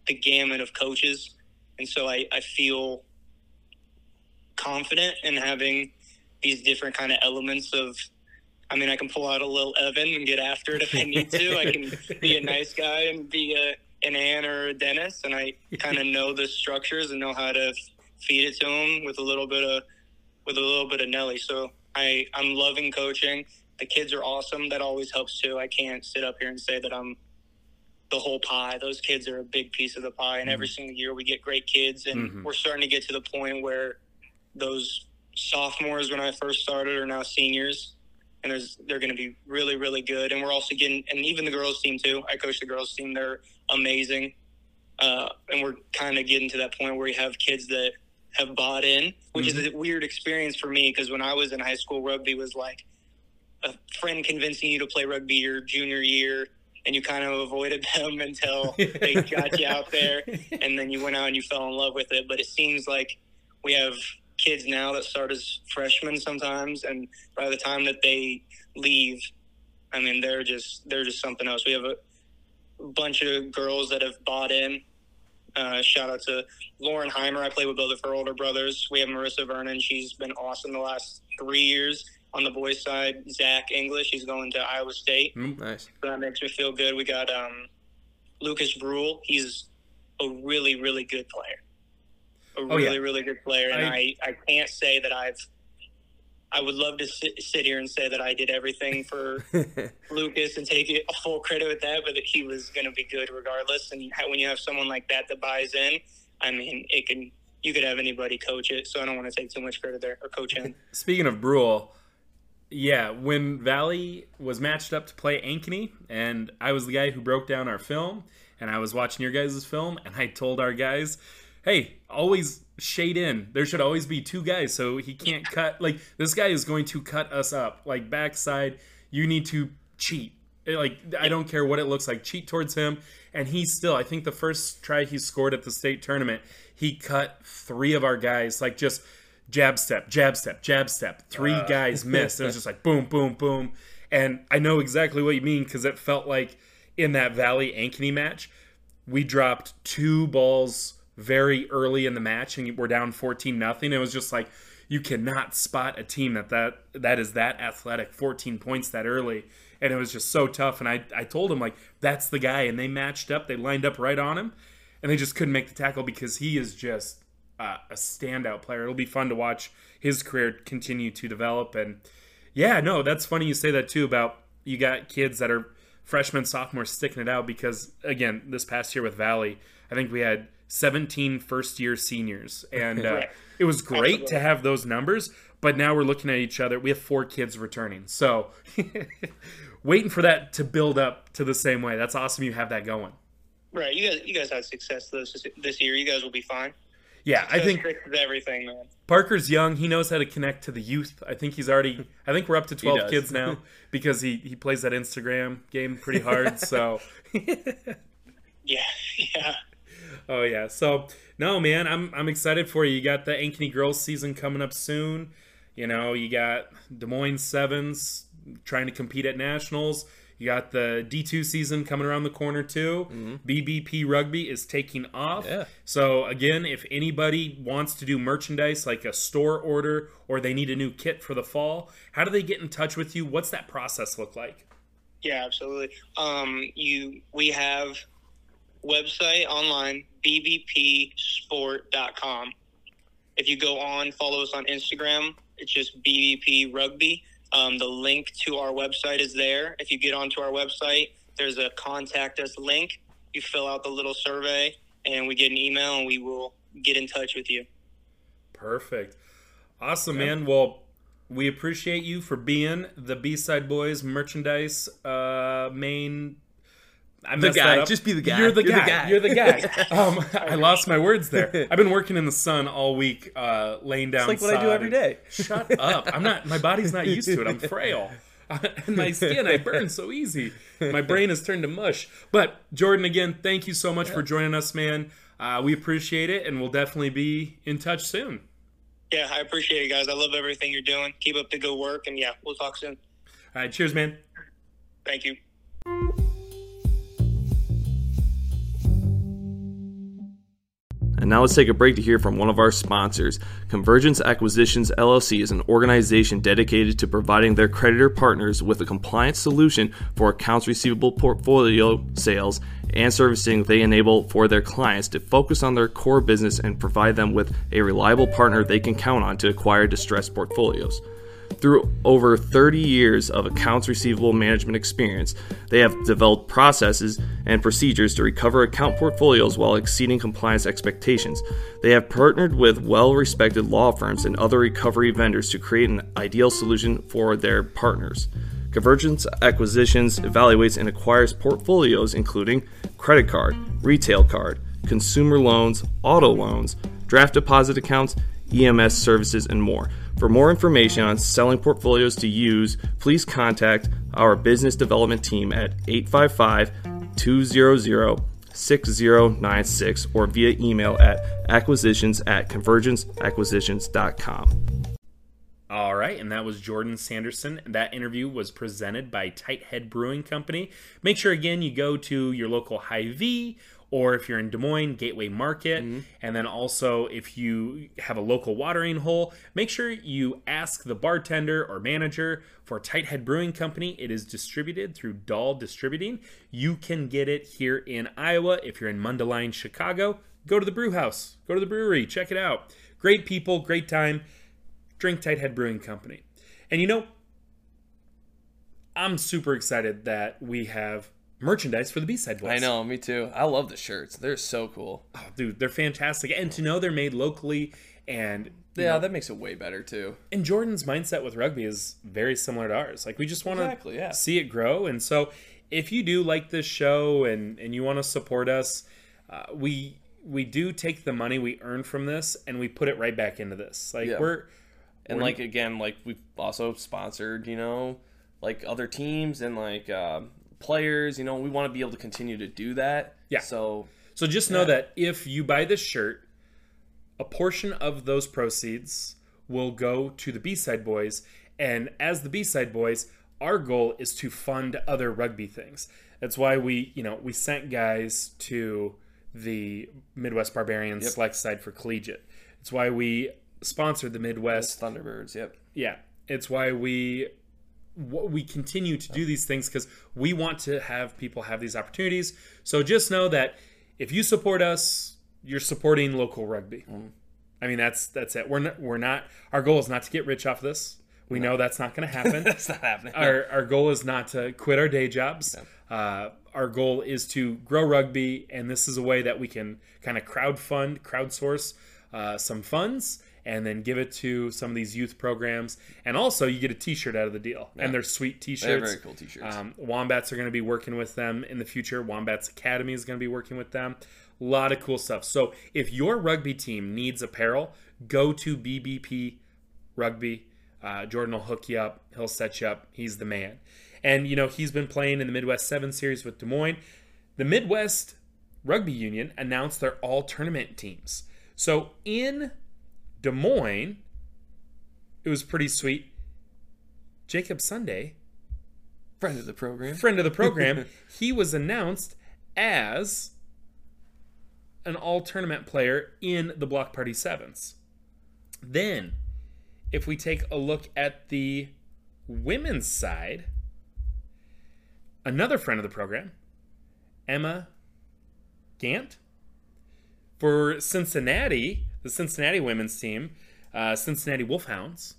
the gamut of coaches and so I, I feel confident in having these different kind of elements of. I mean, I can pull out a little Evan and get after it if I need to. I can be a nice guy and be a an Ann or a Dennis, and I kind of know the structures and know how to feed it to them with a little bit of with a little bit of Nelly. So I I'm loving coaching. The kids are awesome. That always helps too. I can't sit up here and say that I'm the whole pie. Those kids are a big piece of the pie, and every single year we get great kids, and Mhm. we're starting to get to the point where those sophomores when I first started are now seniors, and there's, they're going to be really really good. And we're also getting, and even the girls team too. I coach the girls team; they're amazing, uh, and we're kind of getting to that point where we have kids that have bought in, which is a weird experience for me because when I was in high school, rugby was like friend convincing you to play rugby your junior year, and you kind of avoided them until they got you out there, and then you went out and you fell in love with it. But it seems like we have kids now that start as freshmen sometimes, and by the time that they leave, I mean they're just they're just something else. We have a bunch of girls that have bought in. Uh, shout out to Lauren Heimer. I play with both of her older brothers. We have Marissa Vernon. She's been awesome the last three years on the boys' side. Zach English. He's going to Iowa State. Nice. So that makes me feel good. We got um, Lucas Brule. He's a really, really good player. A Oh, really, yeah. really good player. And I- I, I, can't say that I've. I would love to sit, sit here and say that I did everything for Lucas and take it full credit with that, but that he was going to be good regardless. And when you have someone like that that buys in, I mean, it can you could have anybody coach it. So I don't want to take too much credit there or coach him. Speaking of Brule, yeah, when Valley was matched up to play Ankeny, and I was the guy who broke down our film, and I was watching your guys' film, and I told our guys, hey, always shade in. There should always be two guys, so he can't cut. Like, this guy is going to cut us up. Like, backside, you need to cheat. Like, I don't care what it looks like, cheat towards him. And he still, I think the first try he scored at the state tournament, he cut three of our guys, like, just jab step, jab step, jab step. Three uh. guys missed. It was just like boom, boom, boom. And I know exactly what you mean because it felt like in that Valley Ankeny match, we dropped two balls very early in the match and we're down 14 nothing. It was just like you cannot spot a team that that that is that athletic 14 points that early and it was just so tough and I I told him like that's the guy and they matched up they lined up right on him and they just couldn't make the tackle because he is just uh, a standout player. It'll be fun to watch his career continue to develop and yeah, no, that's funny you say that too about you got kids that are freshmen, sophomores sticking it out because again, this past year with Valley, I think we had 17 first year seniors and uh, it was great to have those numbers, but now we're looking at each other. We have four kids returning. So waiting for that to build up to the same way. That's awesome you have that going. Right. You guys, you guys had success this this year. You guys will be fine. Yeah, I think everything, man. Parker's young. He knows how to connect to the youth. I think he's already. I think we're up to twelve kids now because he he plays that Instagram game pretty hard. So, Yeah, yeah. oh yeah. So no, man, I'm I'm excited for you. You got the Ankeny girls season coming up soon. You know, you got Des Moines Sevens trying to compete at nationals. You got the D2 season coming around the corner too. BBP rugby is taking off. Yeah. So again, if anybody wants to do merchandise like a store order or they need a new kit for the fall, how do they get in touch with you? What's that process look like? Yeah, absolutely. Um, you we have website online bbpsport.com. If you go on, follow us on Instagram. It's just BBP Rugby. Um, the link to our website is there. If you get onto our website, there's a contact us link. You fill out the little survey, and we get an email, and we will get in touch with you. Perfect. Awesome, man. Well, we appreciate you for being the B Side Boys merchandise uh, main. I The guy. that up. Just be the guy. You're the You're the guy. guy. You're the guy. um, I lost my words there. I've been working in the sun all week, uh, laying down. It's like what I do sod every and- day. Shut up! I'm not. My body's not used to it. I'm frail. and my skin, I burn so easy. My brain has turned to mush. But Jordan, again, thank you so much for joining us, man. Uh, we appreciate it, and we'll definitely be in touch soon. Yeah, I appreciate it, guys. I love everything you're doing. Keep up the good work, and yeah, we'll talk soon. All right, cheers, man. Thank you. And now let's take a break to hear from one of our sponsors. Convergence Acquisitions LLC is an organization dedicated to providing their creditor partners with a compliance solution for accounts receivable portfolio sales and servicing they enable for their clients to focus on their core business and provide them with a reliable partner they can count on to acquire distressed portfolios. Through over 30 years of accounts receivable management experience, they have developed processes and procedures to recover account portfolios while exceeding compliance expectations. They have partnered with well respected law firms and other recovery vendors to create an ideal solution for their partners. Convergence Acquisitions evaluates and acquires portfolios including credit card, retail card, consumer loans, auto loans, draft deposit accounts, EMS services, and more. For more information on selling portfolios to use, please contact our business development team at 855 200 6096 or via email at acquisitions at convergenceacquisitions.com. All right, and that was Jordan Sanderson. That interview was presented by Tighthead Brewing Company. Make sure again you go to your local Hy-Vee or if you're in Des Moines, Gateway Market. Mm-hmm. And then also, if you have a local watering hole, make sure you ask the bartender or manager for Tighthead Brewing Company. It is distributed through Doll Distributing. You can get it here in Iowa. If you're in Mundelein, Chicago, go to the brew house, go to the brewery, check it out. Great people, great time. Drink Tighthead Brewing Company. And you know, I'm super excited that we have merchandise for the B-side boys. I know, me too. I love the shirts. They're so cool. Oh, dude, they're fantastic. And to know they're made locally and Yeah, know, that makes it way better too. and Jordan's mindset with rugby is very similar to ours. Like we just want to Exactly, yeah. see it grow. And so if you do like this show and and you want to support us, uh, we we do take the money we earn from this and we put it right back into this. Like Yeah. we're And We're- like again, like we've also sponsored, you know, like other teams and like uh, players. You know, we want to be able to continue to do that. Yeah. So So just know that if you buy this shirt, a portion of those proceeds will go to the B-side boys and as the B-side boys, our goal is to fund other rugby things. That's why we, you know, we sent guys to the Midwest Barbarians select side for collegiate. It's why we sponsored the Midwest Thunderbirds. Yep. yeah it's why we we continue to do these things because we want to have people have these opportunities. So just know that if you support us you're supporting local rugby. I mean that's that's it. We're not we're not our goal is not to get rich off this. We know that's not going to happen. That's not happening. our, our goal is not to quit our day jobs. Uh, our goal is to grow rugby, and this is a way that we can kind of crowdfund, crowdsource uh, some funds, and then give it to some of these youth programs. And also, you get a T-shirt out of the deal, and they're sweet T-shirts. They're very cool t-shirts. Um, Wombats are going to be working with them in the future. Wombats Academy is going to be working with them. A lot of cool stuff. So if your rugby team needs apparel, go to BBP Rugby. Uh, Jordan will hook you up. He'll set you up. He's the man. And, you know, he's been playing in the Midwest 7 Series with Des Moines. The Midwest Rugby Union announced their all tournament teams. So in Des Moines, it was pretty sweet. Jacob Sunday, Friend of the program. friend of the program, he was announced as an all tournament player in the Block Party Sevens. Then, if we take a look at the women's side, another friend of the program, Emma Gant, for Cincinnati, the Cincinnati women's team, uh, Cincinnati Wolfhounds,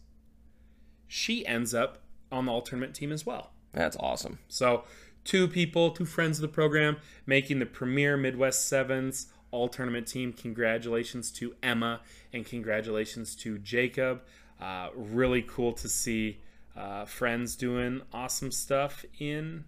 she ends up on the all tournament team as well. That's awesome. So, two people, two friends of the program, making the premier Midwest Sevens all tournament team. Congratulations to Emma and congratulations to Jacob. Uh, really cool to see uh, friends doing awesome stuff in,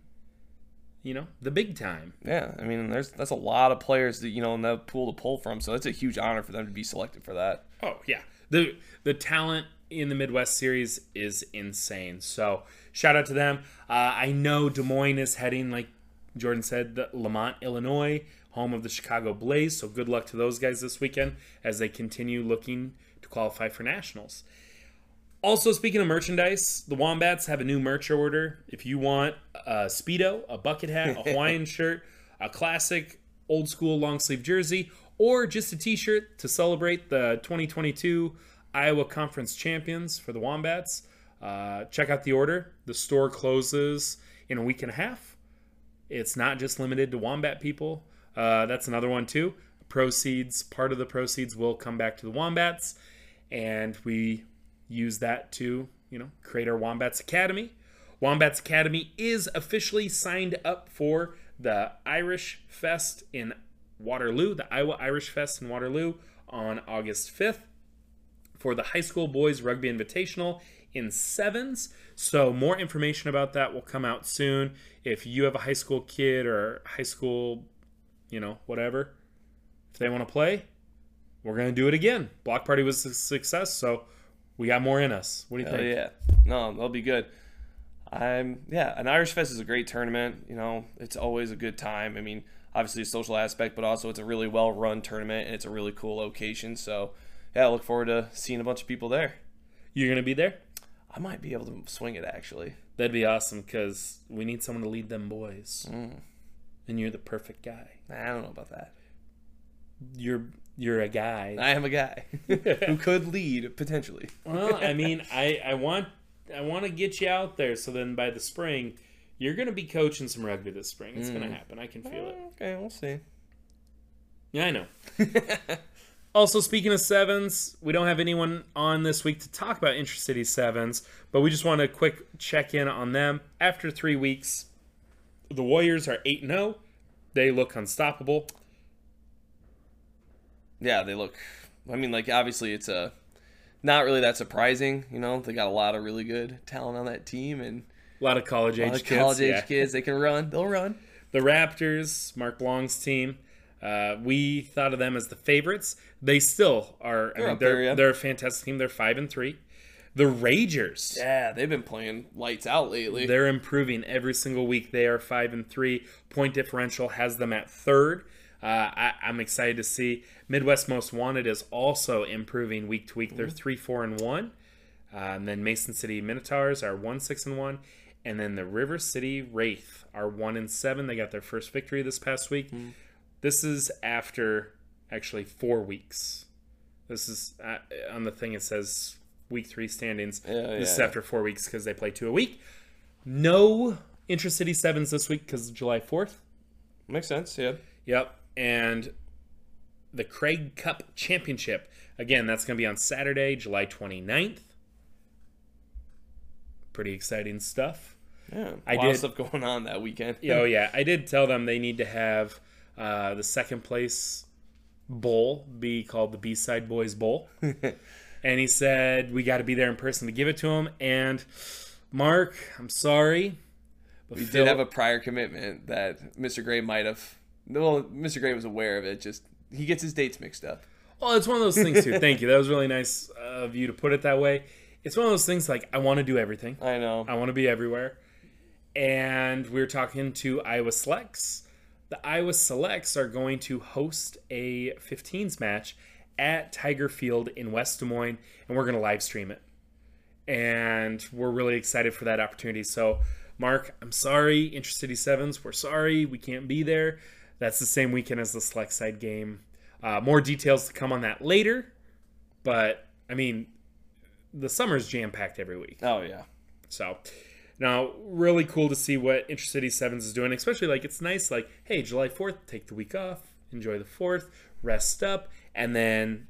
you know, the big time. Yeah, I mean, there's that's a lot of players that you know in that pool to pull from. So it's a huge honor for them to be selected for that. Oh yeah, the the talent in the Midwest Series is insane. So shout out to them. Uh, I know Des Moines is heading, like Jordan said, the Lemont, Illinois, home of the Chicago Blaze. So good luck to those guys this weekend as they continue looking to qualify for nationals. Also, speaking of merchandise, the Wombats have a new merch order. If you want a Speedo, a bucket hat, a Hawaiian shirt, a classic old school long sleeve jersey, or just a t shirt to celebrate the 2022 Iowa Conference champions for the Wombats, uh, check out the order. The store closes in a week and a half. It's not just limited to Wombat people. Uh, that's another one too. Proceeds, part of the proceeds will come back to the Wombats, and we use that to, you know, create our Wombats Academy. Wombats Academy is officially signed up for the Irish Fest in Waterloo, the Iowa Irish Fest in Waterloo on August 5th for the High School Boys Rugby Invitational in sevens. So, more information about that will come out soon. If you have a high school kid or high school, you know, whatever, if they want to play, we're going to do it again. Block Party was a success, so we got more in us. What do you Hell think? yeah. No, that'll be good. I'm yeah, an Irish Fest is a great tournament. You know, it's always a good time. I mean, obviously a social aspect, but also it's a really well run tournament and it's a really cool location. So yeah, I look forward to seeing a bunch of people there. You're going to be there? I might be able to swing it actually. That'd be awesome because we need someone to lead them boys. Mm. And you're the perfect guy. I don't know about that. You're you're a guy. I am a guy who could lead potentially. well, I mean, I I want I want to get you out there so then by the spring you're going to be coaching some rugby this spring. It's going to mm. happen. I can feel it. Oh, okay, we'll see. Yeah, I know. also, speaking of sevens, we don't have anyone on this week to talk about Intracity sevens, but we just want a quick check in on them. After three weeks, the Warriors are 8 0. They look unstoppable. Yeah, they look. I mean, like obviously it's a not really that surprising. You know, they got a lot of really good talent on that team and A lot of college age kids. college age yeah. kids. They can run. They'll run. The Raptors, Mark Long's team. Uh, we thought of them as the favorites. They still are. I They're mean, they're yeah. they're a fantastic team. They're five and three. The Ragers. Yeah, they've been playing lights out lately. They're improving every single week. They are five and three. Point differential has them at third. Uh, I, I'm excited to see. Midwest Most Wanted is also improving week to week. They're three, four, and one. Uh, and then Mason City Minotaurs are one, six, and one. And then the River City Wraith are one and seven. They got their first victory this past week. This is after actually four weeks. This is uh, on the thing. It says week three standings. this is yeah. after four weeks because they play two a week. No Intracity sevens this week because July fourth. Makes sense. Yeah. Yep. And the Craig Cup Championship. Again, that's going to be on Saturday, July 29th. Pretty exciting stuff. Yeah. A I lot did- of stuff going on that weekend. Oh, yeah. I did tell them they need to have uh, the second place bowl be called the B Side Boys Bowl. and he said, we got to be there in person to give it to him. And Mark, I'm sorry. But We Phil- did have a prior commitment that Mr. Gray might have. Well, Mr. Gray was aware of it. Just he gets his dates mixed up. Well, it's one of those things too. Thank you. That was really nice of you to put it that way. It's one of those things like I want to do everything. I know. I want to be everywhere. And we are talking to Iowa Selects. The Iowa Selects are going to host a 15s match at Tiger Field in West Des Moines, and we're going to live stream it. And we're really excited for that opportunity. So, Mark, I'm sorry, Intracity Sevens, we're sorry we can't be there. That's the same weekend as the Select Side game. Uh, more details to come on that later. But, I mean, the summer's jam packed every week. Oh yeah. So now really cool to see what Intracity Sevens is doing, especially like it's nice, like, hey, July 4th, take the week off, enjoy the fourth, rest up, and then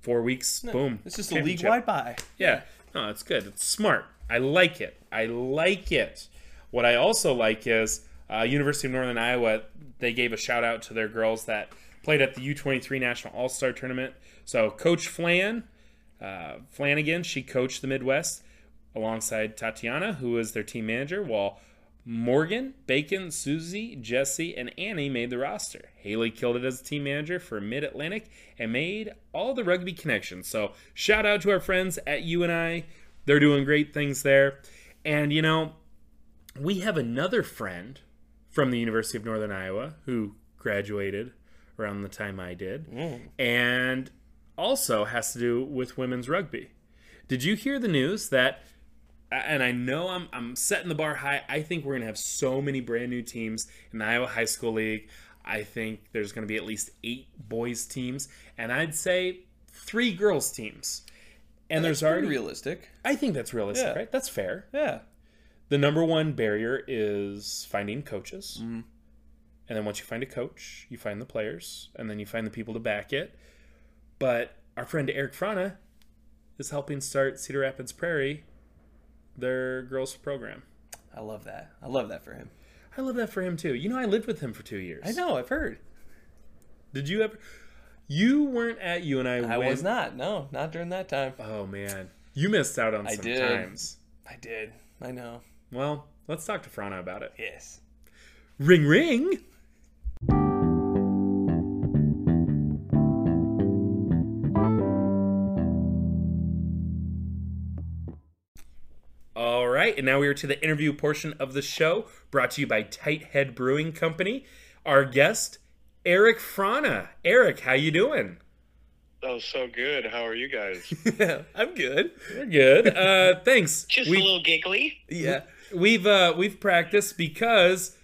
four weeks, boom. It's just a league wide buy. Yeah. No, it's good. It's smart. I like it. I like it. What I also like is uh, University of Northern Iowa, they gave a shout out to their girls that played at the U23 National All Star Tournament. So Coach Flan, uh, Flanagan, she coached the Midwest alongside Tatiana, who was their team manager, while Morgan, Bacon, Susie, Jesse, and Annie made the roster. Haley killed it as team manager for Mid Atlantic and made all the rugby connections. So, shout out to our friends at UNI. They're doing great things there. And, you know, we have another friend from the University of Northern Iowa who graduated around the time I did mm. and also has to do with women's rugby. Did you hear the news that and I know I'm I'm setting the bar high. I think we're gonna have so many brand new teams in the Iowa High School League. I think there's going to be at least eight boys teams, and I'd say three girls teams. And there's Pretty already realistic. I think that's realistic, Yeah. right? That's fair. Yeah. The number one barrier is finding coaches. Mm-hmm. And then once you find a coach, you find the players, and then you find the people to back it. But our friend Erik Frana is helping start Cedar Rapids Prairie, their girls program. I love that. I love that for him. I love that for him too. You know, I lived with him for two years. I know. I've heard. Did you ever? You weren't at you and I. I went- was not. No, not during that time. Oh man, you missed out on I some did. times. I did. I know. Well, let's talk to Frana about it. Yes. Ring ring. All right, and now we are to the interview portion of the show, brought to you by Tighthead Brewing Company. Our guest, Erik Frana. Erik, how you doing? Oh, so good. How are you guys? I'm good. We're good. Uh, thanks. Just We- a little giggly. Yeah. we've uh, we've practiced because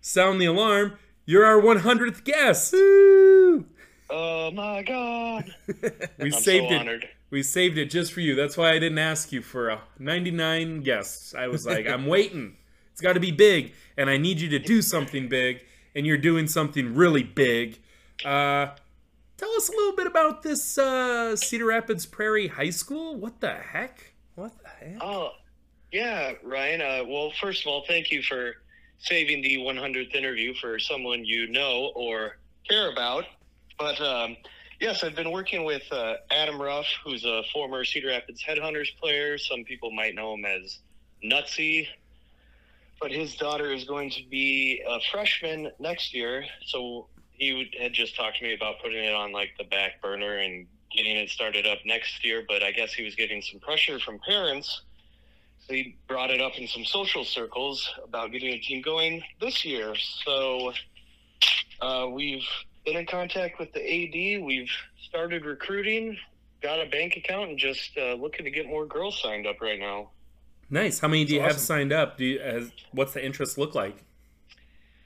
sound the alarm. You're our 100th guest. oh my god. We I'm saved so it. honored. We saved it just for you. That's why I didn't ask you for a 99 guests. I was like, I'm waiting. It's got to be big, and I need you to do something big, and you're doing something really big. Uh, tell us a little bit about this uh, Cedar Rapids Prairie High School. What the heck? What the heck? Oh, yeah, Ryan. Uh, well, first of all, thank you for saving the 100th interview for someone you know or care about. But um, yes, I've been working with uh, Adam Ruff, who's a former Cedar Rapids Headhunters player. Some people might know him as Nutsy. But his daughter is going to be a freshman next year, so he had just talked to me about putting it on like the back burner and getting it started up next year. But I guess he was getting some pressure from parents so he brought it up in some social circles about getting a team going this year. So uh, we've been in contact with the AD. We've started recruiting, got a bank account, and just uh, looking to get more girls signed up right now. Nice. How many do you have signed up? Do you, has, what's the interest look like?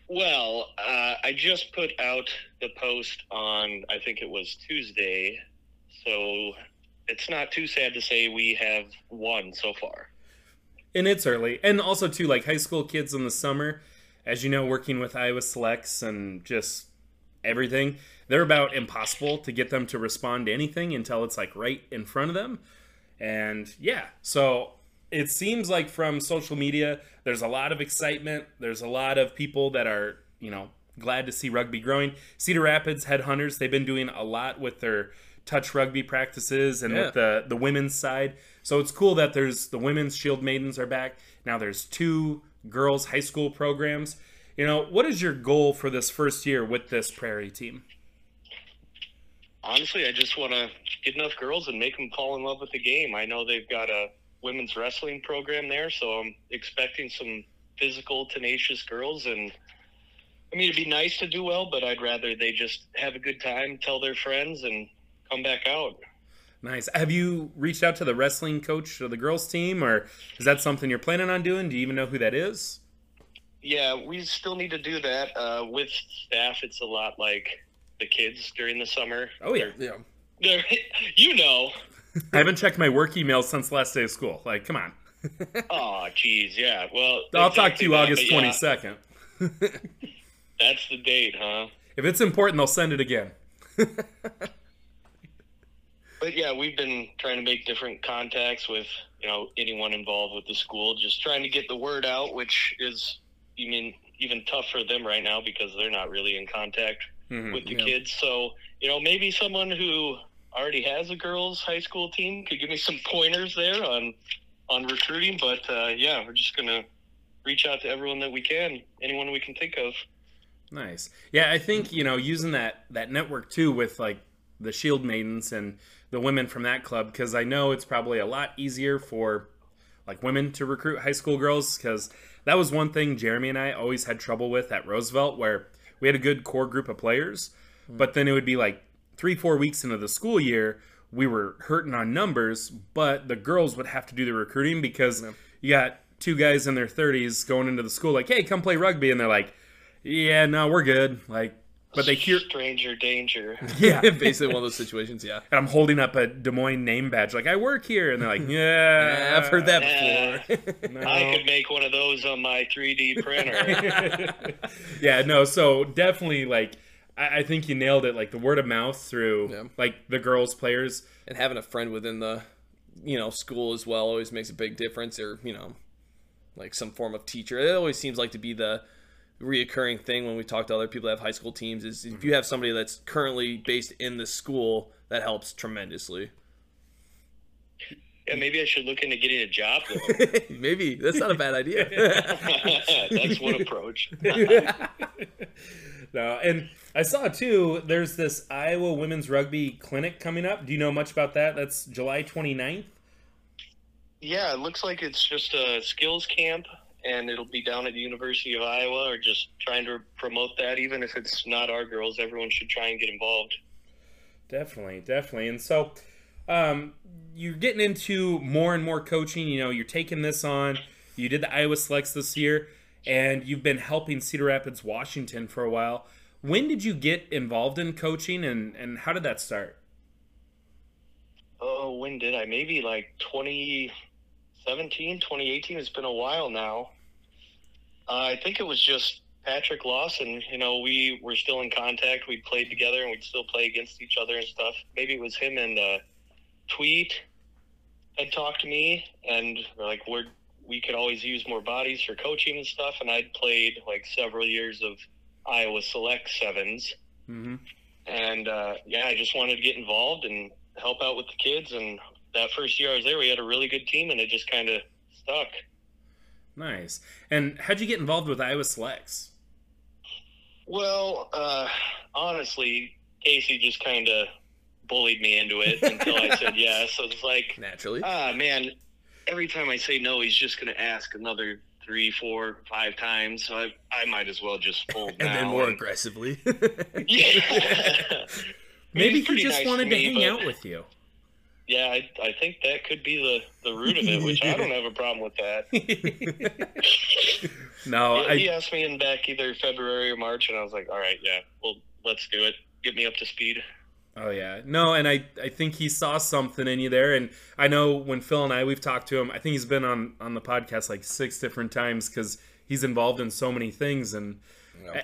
Well, uh, I just put out the post on, I think it was Tuesday. So it's not too sad to say we have won so far. and it's early and also too like high school kids in the summer as you know working with iowa selects and just everything they're about impossible to get them to respond to anything until it's like right in front of them and yeah so it seems like from social media there's a lot of excitement. There's a lot of people that are you know glad to see rugby growing. Cedar rapids headhunters they've been doing a lot with their touch rugby practices and Yeah. with the the women's side. So it's cool that there's the women's shield maidens are back. Now there's two girls high school programs. You know what is your goal for this first year with this prairie team? Honestly, I just want to get enough girls and make them fall in love with the game. I know they've got a women's wrestling program there, so I'm expecting some physical, tenacious girls. And I mean, it'd be nice to do well, but I'd rather they just have a good time, tell their friends, and come back out. Nice. Have you reached out to the wrestling coach of the girls team, or is that something you're planning on doing? Do you even know who that is? Yeah, we still need to do that. Uh, with staff, it's a lot like the kids during the summer. Oh yeah. Yeah. They're, you know. I haven't checked my work emails since the last day of school. Like, come on. Oh, geez, yeah. Well, I'll talk to you that, August but yeah, twenty second. That's the date, huh? If it's important, they'll send it again. But yeah, we've been trying to make different contacts with you know anyone involved with the school, just trying to get the word out, which is I mean even tough for them right now because they're not really in contact Mhm, with the yeah. kids. So you know maybe someone who already has a girls high school team could give me some pointers there on on recruiting. But uh, yeah, we're just gonna reach out to everyone that we can, anyone we can think of. Nice. Yeah, I think you know using that that network too with like the Shield Maidens and the women from that club because I know it's probably a lot easier for like women to recruit high school girls because that was one thing Jeremy and I always had trouble with at Roosevelt where we had a good core group of players, but then it would be like three four weeks into the school year we were hurting on numbers, but the girls would have to do the recruiting because you got two guys in their 30s going into the school like, hey, come play rugby, and they're like yeah, no, we're good. Like, but they hear, Stranger danger. yeah. Basically, one of those situations. Yeah. And I'm holding up a Des Moines name badge, like I work here, and they're like, "Yeah, Yeah, I've heard that Yeah. before. No. I could make one of those on my 3D printer. yeah, no. So definitely, like, I, I think you nailed it. Like the word of mouth through, Yeah. like the girls players. and having a friend within the you know school as well always makes a big difference or you know like some form of teacher it always seems like to be the reoccurring thing when we talk to other people that have high school teams is if you have somebody that's currently based in the school that helps tremendously yeah, maybe I should look into getting a job there. maybe that's not a bad idea That's one approach. No, and I saw too. There's this Iowa women's rugby clinic coming up. Do you know much about that? That's July 29th. Yeah, it looks like it's just a skills camp, and it'll be down at the University of Iowa, or just trying to promote that. Even if it's not our girls, everyone should try and get involved. Definitely, definitely. And so, um, you're getting into more and more coaching. You know, you're taking this on. You did the Iowa Selects this year, and you've been helping Cedar Rapids, Washington for a while. When did you get involved in coaching, and and how did that start? Oh, when did I? Maybe like 2017, 2018. It's been a while now. I think it was just Patrick Lawson. You know, we were still in contact. We played together and we'd still play against each other and stuff. Maybe it was him and uh, Tweet had talked to me and were like, we're, we could always use more bodies for coaching and stuff. And I'd played like several years of Iowa Select Sevens. Mm-hmm. And uh, yeah, I just wanted to get involved and help out with the kids. And that first year I was there, we had a really good team, and it just kind of stuck. Nice. And how'd you get involved with Iowa Selects? Well, uh, honestly, Casey just kind of bullied me into it until I said yes. So it's like, naturally ah, man, every time I say no, he's just going to ask another three, four, five times. So I, I might as well just fold and then more and- aggressively Yeah. Maybe he just nice wanted to, me, hang but- out with you. Yeah, I, I think that could be the, the root of it, which I don't have a problem with that. No, he, I he asked me in back either February or March, and I was like, all right, yeah, well, let's do it. Get me up to speed. Oh yeah, no, and I I think he saw something in you there, and I know when Phil and I we've talked to him. I think he's been on on the podcast like six different times because he's involved in so many things, and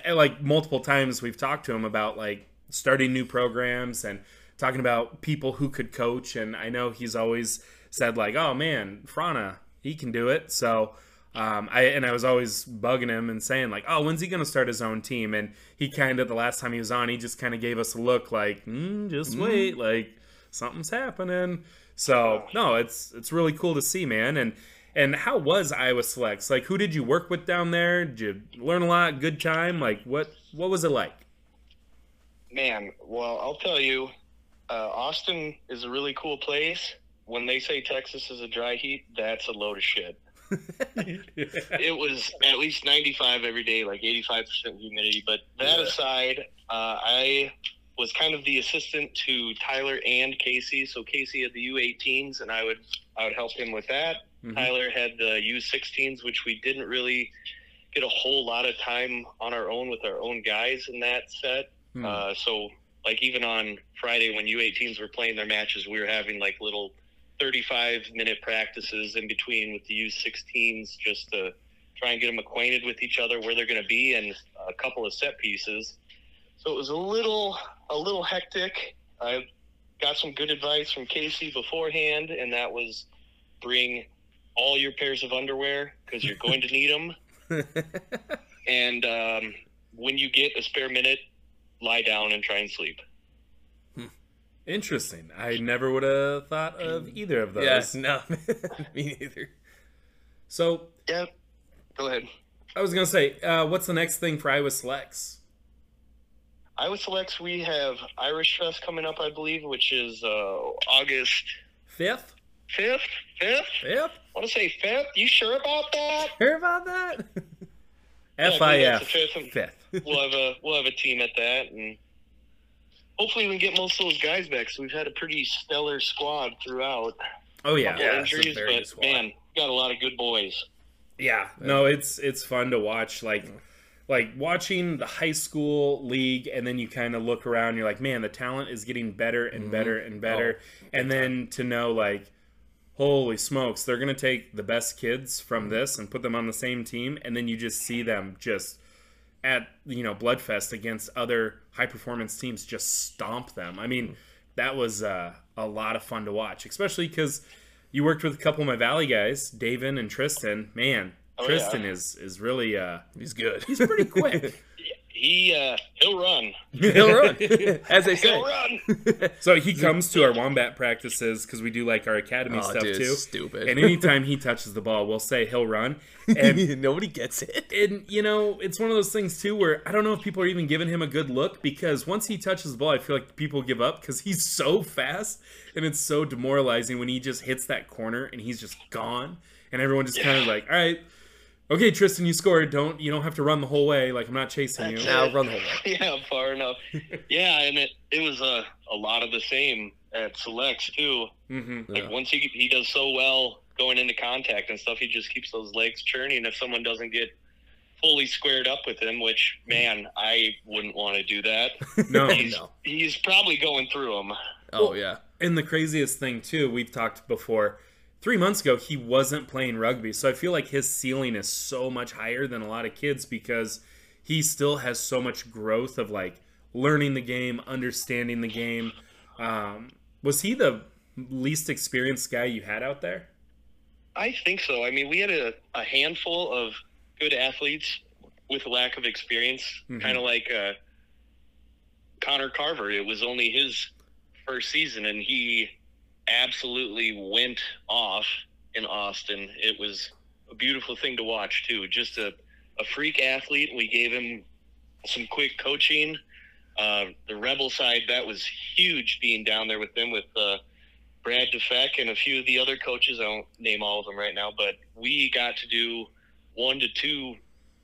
and, like multiple times we've talked to him about like starting new programs and talking about people who could coach, and I know he's always said like, oh man, Frana, he can do it. So um, I and I was always bugging him and saying like, "Oh, when's he gonna start his own team?" And he kind of the last time he was on, he just kind of gave us a look like, mm, "Just wait, like something's happening." So no, it's it's really cool to see, man. And and how was Iowa Selects? Like, who did you work with down there? Did you learn a lot? Good time? Like, what what was it like? Man, well, I'll tell you, uh, Austin is a really cool place. When they say Texas is a dry heat, that's a load of shit. it was at least 95 every day, like 85% humidity. But that aside, uh, I was kind of the assistant to Tyler and Casey. So Casey had the U18s, and I would I would help him with that. Mhm. Tyler had the U16s, which we didn't really get a whole lot of time on our own with our own guys in that set. Hmm. Uh, so, like even on Friday when U18s were playing their matches, we were having like little 35 minute practices in between with the U16s just to try and get them acquainted with each other, where they're going to be, and a couple of set pieces. So it was a little a little hectic. I got some good advice from Casey beforehand, and that was bring all your pairs of underwear because you're going to need them. and um, when you get a spare minute, lie down and try and sleep. Interesting. I never would have thought of either of those. yes no me neither So Yeah, go ahead. I was gonna say, uh, what's the next thing for Iowa Selects? Iowa Selects, we have Irish Fest coming up, I believe, which is uh, August Fifth? 5th? 5th? Fifth? I want to say 5th. You sure about that? Hear about that? Yeah, I F think I that's F. the fifth Fifth. we'll have a we'll have a team at that, and hopefully we can get most of those guys back. So we've had a pretty stellar squad throughout. Oh yeah. Yeah, it's a injuries, but squad. man, got a lot of good boys. Yeah. No, it's it's fun to watch. Like like watching the high school league and then you kind of look around you're like man the talent is getting better and mm-hmm. better and better oh, and then to know like holy smokes they're going to take the best kids from this and put them on the same team and then you just see them just at you know bloodfest against other high performance teams just stomp them i mean that was uh, a lot of fun to watch especially because you worked with a couple of my valley guys david and tristan man Oh, tristan yeah. is is really uh He's good. he's pretty quick He uh, he'll run. He'll run, as they say. He'll run. So he comes to our wombat practices because we do like our academy Oh, stuff dude, too. stupid. And anytime he touches the ball, we'll say he'll run. And Nobody gets it. and you know, it's one of those things too where I don't know if people are even giving him a good look because once he touches the ball, I feel like people give up because he's so fast and it's so demoralizing when he just hits that corner and he's just gone and everyone just kind of like, all right. Okay, Tristan, you scored. Don't you don't have to run the whole way. Like I'm not chasing you. Now run the whole way. yeah, far enough. Yeah, and it it was a a lot of the same at selects too. hmm Like once he he does so well going into contact and stuff, he just keeps those legs churning. If someone doesn't get fully squared up with him, which man, I wouldn't want to do that. No, He's, no. he's probably going through them. Oh yeah. And the craziest thing too, we've talked before. Three months ago, he wasn't playing rugby, so I feel like his ceiling is so much higher than a lot of kids because he still has so much growth of like learning the game, understanding the game. Um, was he the least experienced guy you had out there? I think so. I mean, we had a, a handful of good athletes with lack of experience, Mhm. kind of like uh, Connor Carver. It was only his first season, and he absolutely went off in Austin. It was a beautiful thing to watch, too. Just a, a freak athlete. We gave him some quick coaching. Uh, the Rebel side, that was huge being down there with them with. Uh, Brad DeFeck and a few of the other coaches. I won't name all of them right now, but we got to do one to two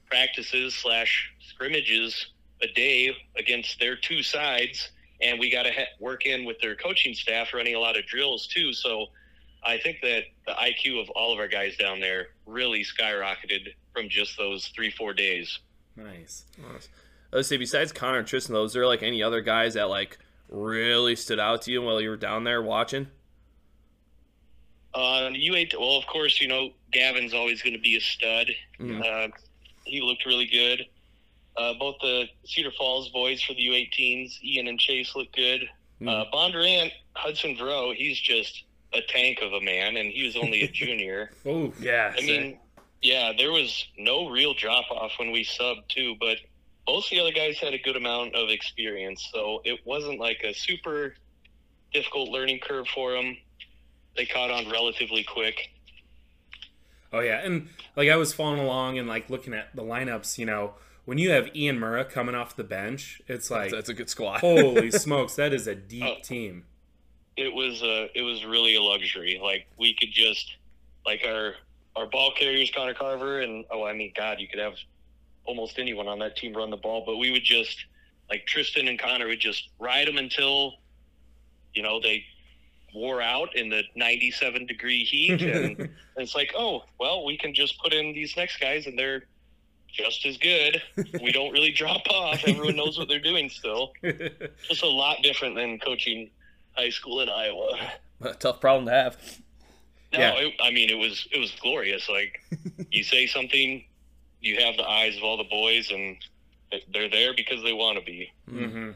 practices slash scrimmages a day against their two sides, and we got to ha- work in with their coaching staff running a lot of drills too. So I think that the IQ of all of our guys down there really skyrocketed from just those three four days. Nice. I would say besides Connor and Tristan, though, is there like any other guys that like really stood out to you while you were down there watching? Uh, U8, well, of course, you know, Gavin's always going to be a stud. Mhm. Uh, he looked really good. Uh, both the Cedar Falls boys for the U18s, Ian and Chase, look good. Uh, Bondurant, Hudson Vero, he's just a tank of a man, and he was only a junior. Oh, Yeah. I mean, yeah, there was no real drop off when we subbed, too, but both the other guys had a good amount of experience, so it wasn't like a super difficult learning curve for them. They caught on relatively quick. Oh yeah, and like I was following along and like looking at the lineups. You know, when you have Ian Murrah coming off the bench, it's like that's a good squad. holy smokes, that is a deep Oh. team. it was uh it was really a luxury. Like we could just like our our ball carriers, Connor Carver, and oh, I mean, God, you could have almost anyone on that team run the ball, but we would just like Tristan and Connor would just ride them until you know they wore out in the 97 degree heat, and it's like, oh, well, we can just put in these next guys, and they're just as good. We don't really drop off. Everyone knows what they're doing still. Just a lot different than coaching high school in Iowa. A tough problem to have. No, Yeah. it, I mean it was it was glorious. Like you say something, you have the eyes of all the boys, and they're there because they want to be. hmm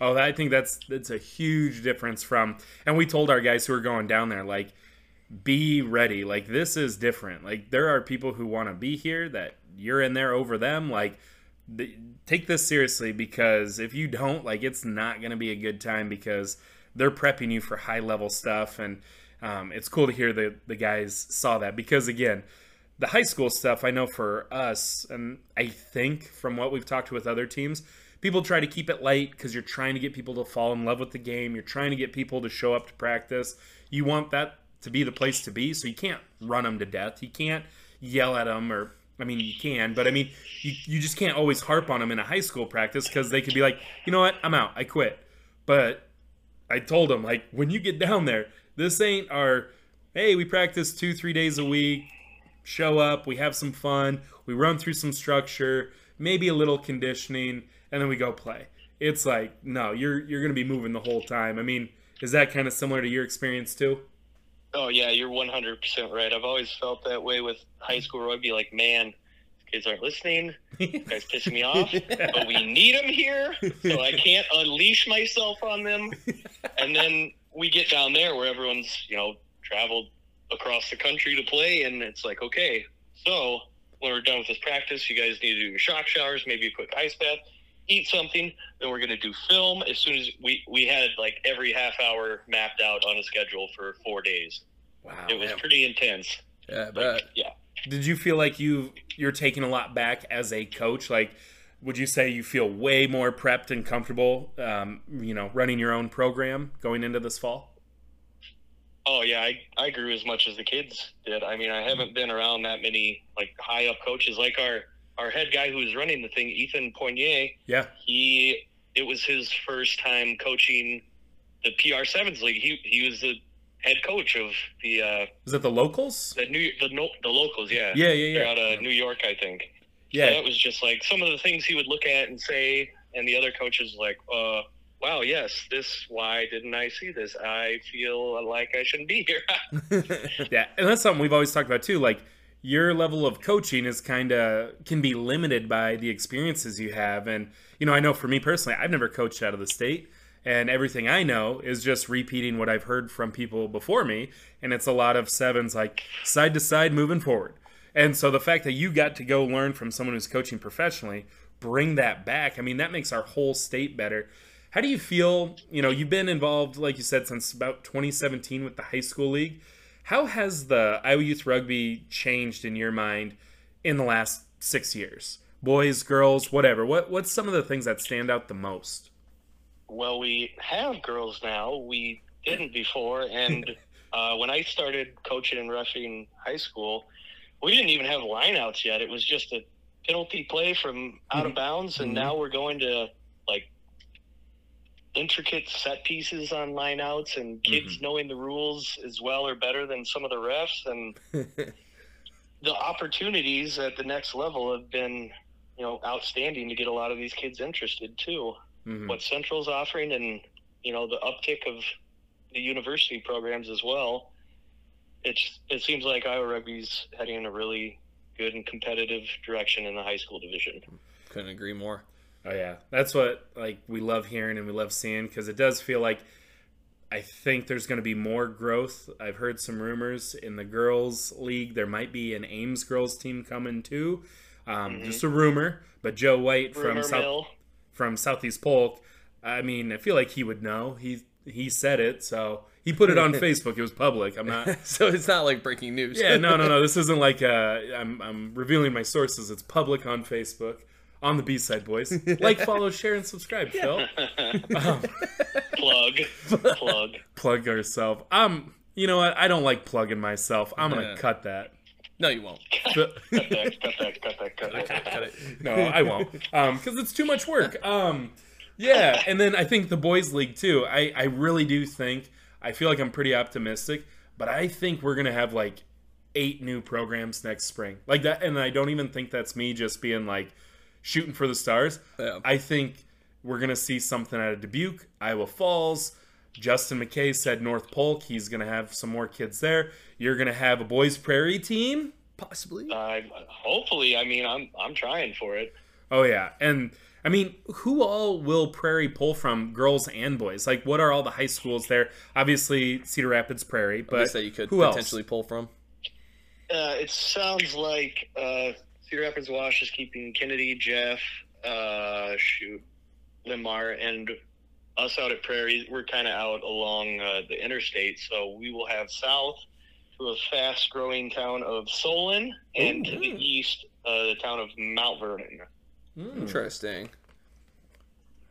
Oh, I think that's that's a huge difference from. And we told our guys who were going down there, like, be ready. Like this is different. Like there are people who want to be here that you're in there over them. Like, th- take this seriously because if you don't, like, it's not going to be a good time because they're prepping you for high level stuff. And um, it's cool to hear that the guys saw that because again. The high school stuff, I know for us, and I think from what we've talked to with other teams, people try to keep it light because you're trying to get people to fall in love with the game. You're trying to get people to show up to practice. You want that to be the place to be, so you can't run them to death. You can't yell at them, or I mean, you can, but I mean, you, you just can't always harp on them in a high school practice because they could be like, you know what, I'm out, I quit. But I told them like, when you get down there, this ain't our, hey, we practice two, three days a week show up, we have some fun, we run through some structure, maybe a little conditioning, and then we go play. It's like no, you're you're going to be moving the whole time. I mean, is that kind of similar to your experience too? Oh yeah, you're 100 percent right. I've always felt that way with high school rugby. Like, man, kids aren't listening. This guy's pissing me off. But we need them here, so I can't unleash myself on them. And then we get down there where everyone's you know traveled across the country to play, and it's like, okay, so when we're done with this practice, you guys need to do your shock showers, maybe a quick ice bath, eat something. Then we're going to do film. As soon as we we had like every half hour mapped out on a schedule for four days. Wow, It was man. pretty intense. Yeah, but Yeah. Did you feel like you you're taking a lot back as a coach? Like, would you say you feel way more prepped and comfortable, um, you know, running your own program going into this fall? Oh yeah, I, I grew as much as the kids did. I mean, I haven't been around that many like high up coaches like our our head guy who was running the thing, Ethan Poignier. Yeah. He it was his first time coaching the PR sevens league. He he was the head coach of the uh, Is it the locals? the new the no, the locals. Yeah, Yeah, yeah, yeah. They're out of New York, I think. Yeah. And it was just like some of the things he would look at and say, and the other coaches like, uh, "Wow, yes, this. Why didn't I see this? I feel like I shouldn't be here." yeah, and that's something we've always talked about too. Like your level of coaching is kind of can be limited by the experiences you have, and you know, I know for me personally, I've never coached out of the state, and everything I know is just repeating what I've heard from people before me, and it's a lot of sevens like side to side moving forward. And so the fact that you got to go learn from someone who's coaching professionally, bring that back. I mean, that makes our whole state better. How do you feel? You know, you've been involved, like you said, since about 2017 with the high school league. How has the Iowa Youth Rugby changed in your mind in the last six years? Boys, girls, whatever. What What's some of the things that stand out the most? well, we have girls now. We didn't before, and uh, when I started coaching and roughing high school, we didn't even have lineouts yet. It was just a penalty play from out of bounds, and now we're going to like intricate set pieces on lineouts, and kids knowing the rules as well or better than some of the refs, and the opportunities at the next level have been, you know, outstanding to get a lot of these kids interested too Mhm. what Central's offering and you know the uptick of the university programs as well. It's it seems like Iowa Rugby's heading in a really good and competitive direction in the high school division. couldn't agree more. Oh yeah, that's what like we love hearing and we love seeing because it does feel like I think there's going to be more growth. I've heard some rumors in the girls' league there might be an Ames girls team coming too. Um, Just a rumor, but Joe White from Rumor South from Southeast Polk. I mean, I feel like he would know. He he said it, so he put it on Facebook. It was public. I'm not. So it's not like breaking news. Yeah, no, no, no. This isn't like uh, I'm I'm revealing my sources. It's public on Facebook on the B-Side Bois. Like, follow, share, and subscribe. Phil, um, plug plug. plug yourself. Um, you know what? I don't like plugging myself. I'm gonna Yeah. cut that. No, you won't. Cut that, cut that, cut that, cut that. Cut it. No, I won't. Um, because it's too much work. Um, yeah, and then I think the boys' league too. I I really do think. I feel like I'm pretty optimistic, but I think we're gonna have like eight new programs next spring, like that. And I don't even think that's me just being like shooting for the stars. Yeah. I think we're gonna see something out of Dubuque, Iowa Falls. Justin McKay said North Polk. He's gonna have some more kids there. You're gonna have a boys' prairie team. Possibly. Uh, hopefully, I mean, I'm I'm trying for it. Oh yeah, and I mean, who all will Prairie pull from, girls and boys? Like, what are all the high schools there? Obviously, Cedar Rapids Prairie, But but that you could who else? potentially pull from. Uh, it sounds like uh, Cedar Rapids Wash is keeping Kennedy, Jeff, uh, shoot, Linn-Mar, and us out at Prairie. We're kind of out along uh, the interstate, so we will have south to a fast-growing town of Solon, and to the east, uh, the town of Mount Vernon, Hmm. Interesting.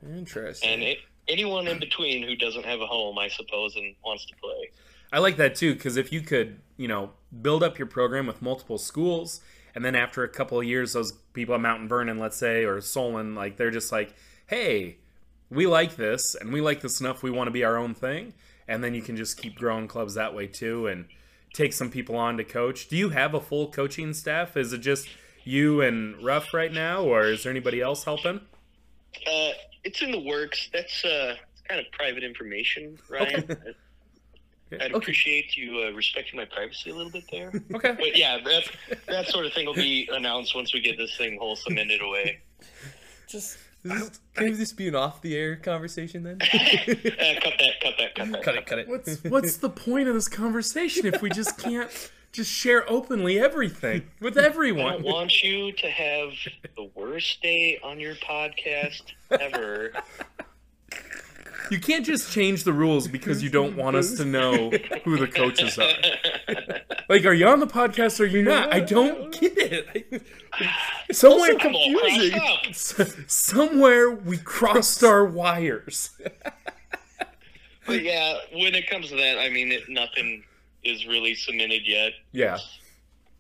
Interesting. and it, anyone in between who doesn't have a home, I suppose, and wants to play. I like that too because if you could, you know, build up your program with multiple schools, and then after a couple of years, those people at Mountain Vernon, let's say, or Solon, like they're just like, hey, we like this, and we like this enough, we want to be our own thing, and then you can just keep growing clubs that way too, and take some people on to coach. Do you have a full coaching staff? Is it just you and Ruff right now, or is there anybody else helping? Uh, it's in the works. That's uh, kind of private information, Ryan. I'd appreciate you uh, respecting my privacy a little bit there. Okay. But yeah, that that sort of thing will be announced once we get this thing whole cemented away. Just this, can this be an off the air conversation then? Uh, cut that, cut that, cut that. cut it, cut it. What's what's the point of this conversation if we just can't just share openly everything with I everyone? don't want you to have the worst day on your podcast ever. You can't just change the rules because you don't want us to know who the coaches are. Like, are you on the podcast or are you not? I don't get it. Somewhere confusing. crossed up. S- Somewhere we crossed our wires. But yeah, when it comes to that, I mean, it, nothing is really cemented yet. Yeah.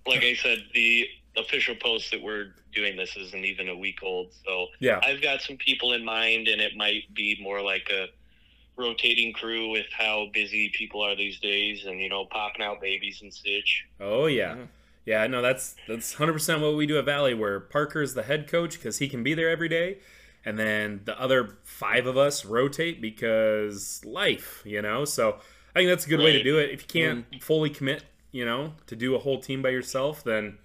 Like I said, the official post that we're doing this isn't even a week old. So Yeah. I've got some people in mind, and it might be more like a rotating crew with how busy people are these days, and you know, popping out babies and such. Oh yeah, yeah. No, that's that's hundred percent what we do at Valley. Where Parker's the head coach because he can be there every day, and then the other five of us rotate because life, you know. So I think that's a good way to do it. If you can't mm-hmm. fully commit, you know, to do a whole team by yourself, then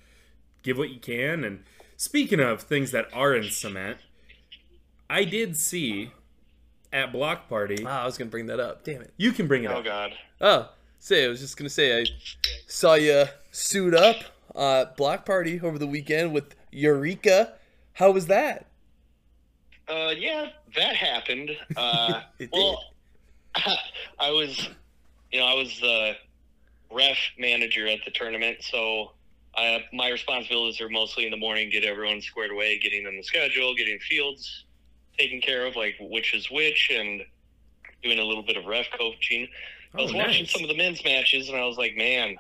give what you can. And speaking of things that are in cement, I did see at Block Party. Ah, I was gonna bring that up. Damn it. You can bring it Oh up. Oh God. Oh, say I was just gonna say I saw you suit up uh, block party over the weekend with Eureka. How was that? Uh, yeah, that happened. Uh, well, I was, you know, I was the ref manager at the tournament, so I, my responsibilities are mostly in the morning, get everyone squared away, getting them the schedule, getting fields taken care of, like which is which, and doing a little bit of ref coaching. I was Oh, watching some of the men's matches, and I was like, man,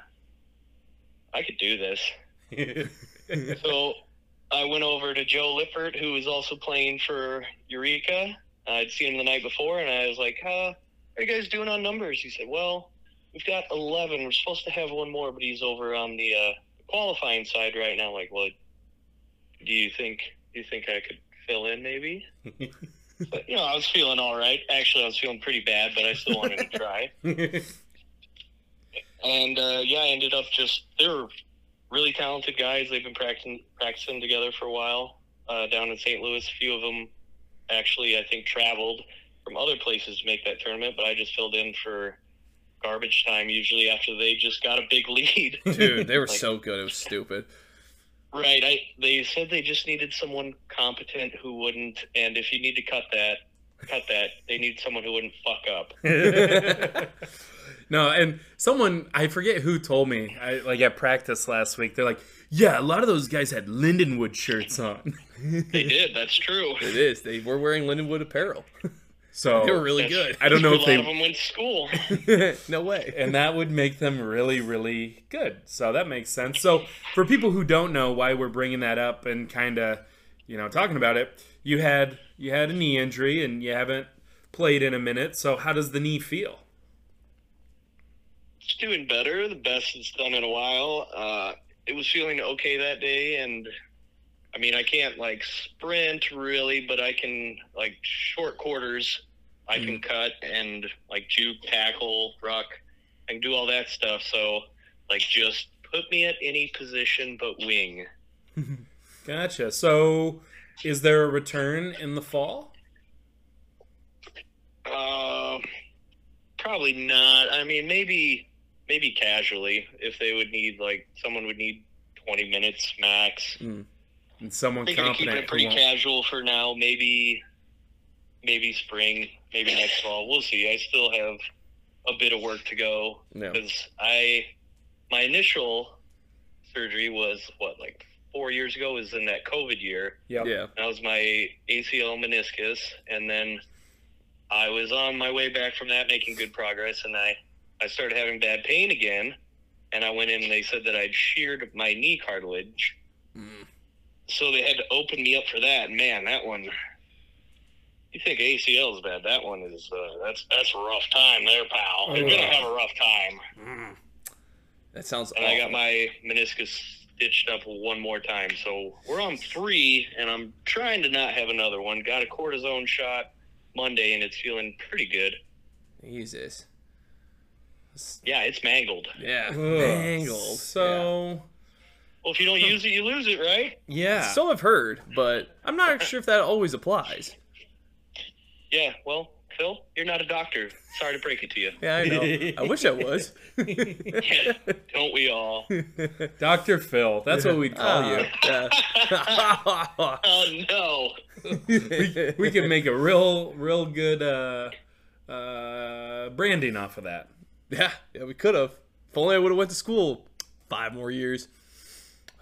I could do this. so I went over to Joe Lippert, who was also playing for Eureka. I'd seen him the night before, and I was like, huh, "How are you guys doing on numbers?" He said, "Well, we've got 11. We're supposed to have one more, but he's over on the uh, qualifying side right now." Like, well, do you think do you think I could fill in maybe? but you know, I was feeling all right. Actually, I was feeling pretty bad, but I still wanted to try. And uh, yeah, I ended up just they were really talented guys. They've been practicing practicing together for a while uh, down in St. Louis. A few of them actually, I think, traveled from other places to make that tournament, but I just filled in for garbage time usually after they just got a big lead. Dude, they were Like, so good. It was stupid. Right. I they said they just needed someone competent who wouldn't and if you need to cut that, cut that. They need someone who wouldn't fuck up. no, and someone I forget who told me, I, like at practice last week, they're like, "Yeah, a lot of those guys had Lindenwood shirts on." they did, that's true. It is. They were wearing Lindenwood apparel. So They were really good. I don't know a if lot they of them went to school. no way. and that would make them really really good so that makes sense so for people who don't know why we're bringing that up and kind of you know talking about it you had you had a knee injury and you haven't played in a minute so how does the knee feel It's doing better, the best it's done in a while. Uh, it was feeling okay that day, and I mean, I can't like sprint really, but I can like short quarters. I can cut and like juke, tackle, ruck. I can do all that stuff. So, like, just put me at any position but wing. gotcha so is there a return in the fall Uh, probably not. I mean, maybe maybe casually if they would need like someone would need twenty minutes max. And someone Thinking of keeping confident it pretty won't- casual for now. Maybe, maybe spring, maybe next fall. We'll see. I still have a bit of work to go Yeah. because I, my initial surgery was what like four years ago. Was in that COVID year. Yep. Yeah. That was my ACL meniscus, and then I was on my way back from that, making good progress, and I I started having bad pain again, and I went in and they said that I'd sheared my knee cartilage. Hmm. So they had to open me up for that. Man, that one. You think ACL is bad? That one is. Uh, that's that's a rough time there, pal. You're gonna have a rough time. That sounds And awful. I got my meniscus stitched up one more time. So we're on three, and I'm trying to not have another one. Got a cortisone shot Monday, and it's feeling pretty good. Jesus. Yeah, it's mangled. Yeah. Ugh. Mangled. So Well, if you don't use it, you lose it, right? yeah. So I've heard, but I'm not sure if that always applies. Yeah. Well, Phil, you're not a doctor. Sorry to break it to you. Yeah, I know. I wish I was. Yeah, don't we all? Dr. Phil, that's what we'd call you. Yeah. Oh no. we, we could make a real real good uh uh branding off of that yeah, yeah, we could have. If only I would have went to school five more years.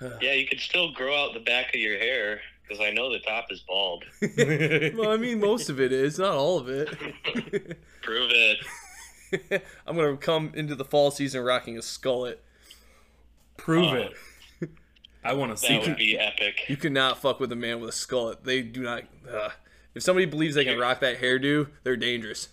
Yeah, you could still grow out the back of your hair because I know the top is bald. Well, I mean, most of it is, not all of it. Prove it. I'm gonna come into the fall season rocking a skullet. prove Oh. it i want to see That would be epic. You cannot fuck with a man with a skullet. They do not. Uh, if somebody believes they can rock that hairdo, they're dangerous.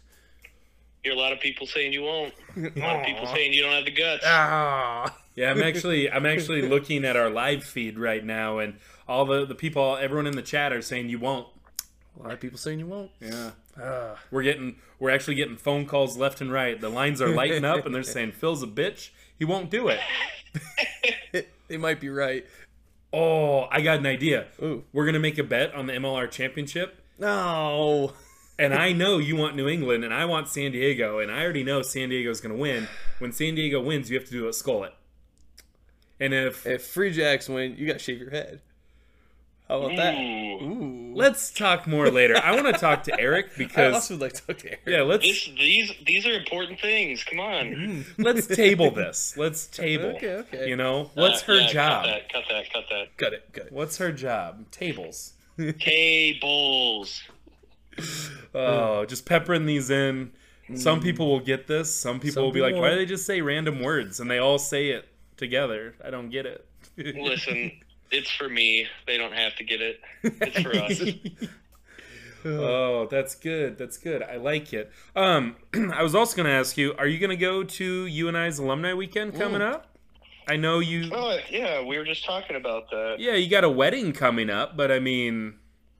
Hear a lot of people saying you won't. A lot of people saying you don't have the guts. Ah. Yeah i'm actually i'm actually looking at our live feed right now and all the the people everyone in the chat are saying you won't A lot of people saying you won't. yeah Ah. we're getting we're actually getting phone calls left and right the lines are lighting up and they're saying phil's a bitch he won't do it They might be right. oh i got an idea Ooh. we're gonna make a bet on the mlr championship No. and I know you want New England, and I want San Diego, and I already know San Diego's going to win. When San Diego wins, you have to do a skullet. And if If Free Jacks win, you gotta shave your head. How about that? Ooh. Ooh. let's talk more later. I want to talk to Erik I because also would like to talk to Erik. yeah, let's This, these, these are important things. Come on. let's table this. Let's table. Okay, okay. You know, what's Uh, her yeah, job? Cut that. Cut that. Cut that. Got it. Got it. What's her job? Tables. Tables. Oh, just peppering these in. Some people will get this. Some people Some will be like, "Why do they just say random words?" And they all say it together. I don't get it. Listen, it's for me. They don't have to get it. It's for us. Oh, that's good. That's good. I like it. Um, I was also going to ask you: Are you going to go to UNI's alumni weekend coming up? I know you. Oh yeah, we were just talking about that. Yeah, you got a wedding coming up, but I mean,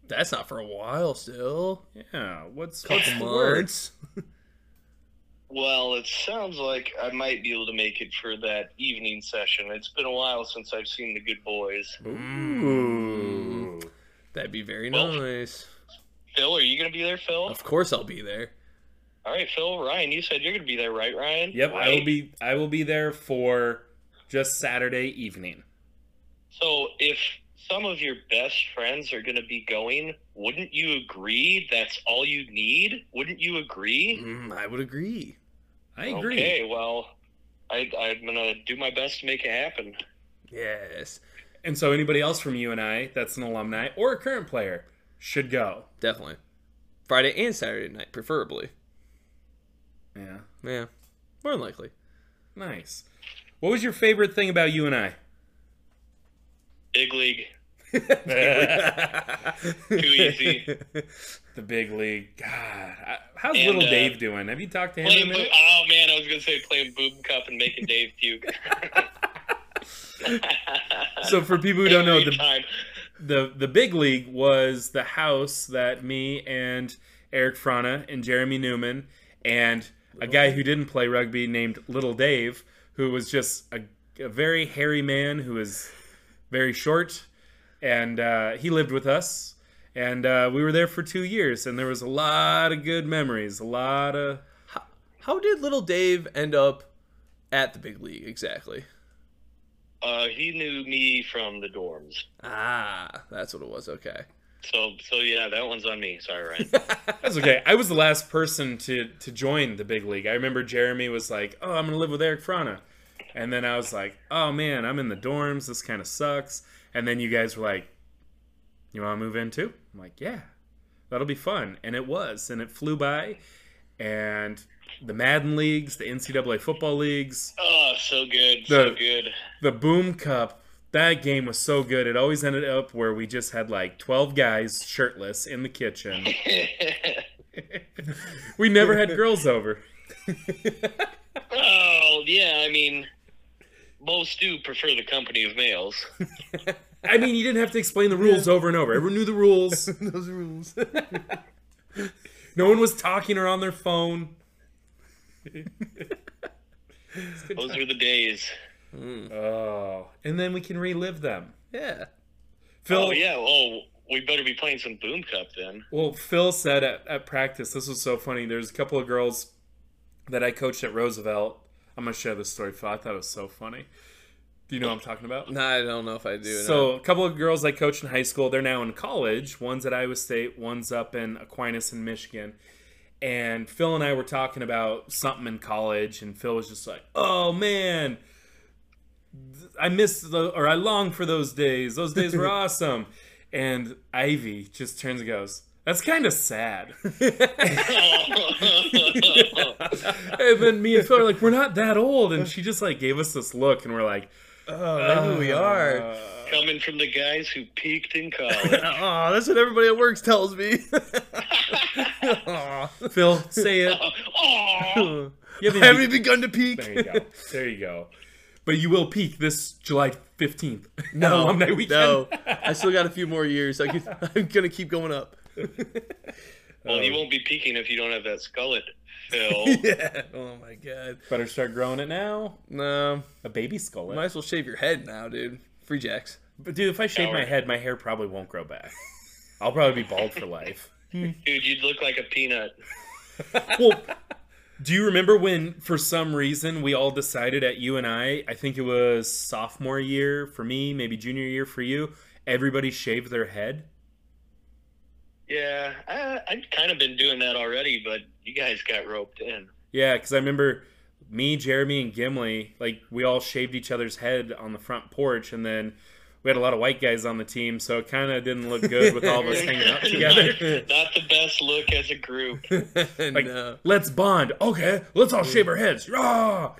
That's not for a while still. yeah. What's what's Couple the months. Well, it sounds like I might be able to make it for that evening session. It's been a while since I've seen the good boys. Ooh. Mm. That'd be very Well- nice. Phil, are you going to be there, Phil? Of course, I'll be there. All right, Phil, Ryan, you said you're going to be there, right, Ryan? Yep, I will be. I will be there for just Saturday evening. So, if some of your best friends are going to be going, wouldn't you agree that's all you need? Wouldn't you agree? Mm, I would agree. I agree. Okay, well, I, I'm going to do my best to make it happen. Yes, And so, anybody else from UNI that's an alumni or a current player should go. definitely. Friday and Saturday night, preferably. Yeah, Yeah, more than likely. nice. What was your favorite thing about UNI? Big league. Too easy. The big league. God, how's And, little uh, Dave doing? Have you talked to him? in Playing oh, man, I was going to say playing Boom Cup and making Dave puke. So for people who don't know, the time. the the big league was the house that me and Erik Frana and Jeremy Newman and a guy who didn't play rugby named Little Dave, who was just a, a very hairy man who was very short, and uh, he lived with us, and uh, we were there for two years, and there was a lot of good memories, a lot of How did little Dave end up at the big league exactly? Uh, he knew me from the dorms. Ah, that's what it was. Okay. So, so yeah, that one's on me. Sorry, Ryan. That's okay. I was the last person to to join the big league. I remember Jeremy was like, "Oh, I'm gonna live with Erik Frana," and then I was like, "Oh man, I'm in the dorms. This kind of sucks." And then you guys were like, "You want to move in too?" I'm like, "Yeah, that'll be fun," and it was, and it flew by. And the Madden leagues, the NCAA football leagues, oh, so good, so good. the Boom Cup. That game was so good. It always ended up where we just had like 12 guys shirtless in the kitchen. we never had girls over. oh, yeah. I mean, most do prefer the company of males. I mean, you didn't have to explain the rules over and over. Everyone knew the rules. Those rules. No one was talking or on their phone. Those were the days. Oh, and then we can relive them. yeah. Phil, Oh yeah. Oh, we better be playing some Boom Cup then. Well, Phil said at, at practice, this was so funny. There's a couple of girls that I coached at Roosevelt. I'm gonna share this story, Phil. I thought it was so funny. Do you know what I'm talking about? No, I don't know if I do. So a couple of girls I coached in high school, they're now in college. One's at Iowa State, one's up in Aquinas in Michigan. And Phil and I were talking about something in college, and Phil was just like, "Oh man, I miss the or I long for those days. Those days were awesome." And Ivy just turns and goes, "That's kind of sad." and then me and Phil are like, "We're not that old," and she just like gave us this look, and we're like, Oh, maybe we are. Uh, coming from the guys who peaked in college. oh, that's what everybody at work tells me. Aw. "Phil, say it." oh, You haven't Haven't even- even begun to peak. There you go. There you go. But you will peak this July 15th. at No, alumni weekend. no. I still got a few more years. I could, I'm gonna keep going up. Well, you oh. won't be peaking if you don't have that skullet, Phil. yeah. Oh my god. Better start growing it now. No. A baby skull. Might as well shave your head now, dude. Free jacks. But dude, if I shave my head, my hair probably won't grow back. I'll probably be bald for life. Hmm. Dude, you'd look like a peanut. Well, do you remember when, for some reason, we all decided at UNI, I think it was sophomore year for me, maybe junior year for you, everybody shaved their head? Yeah, I, I've kind of been doing that already, but you guys got roped in. Yeah, because I remember me, Jeremy, and Gimli, like we all shaved each other's head on the front porch, and then we had a lot of white guys on the team, so it kind of didn't look good with all of us hanging out together. Not the best look as a group. Like, no. let's bond. Okay, let's all shave our heads. Rah!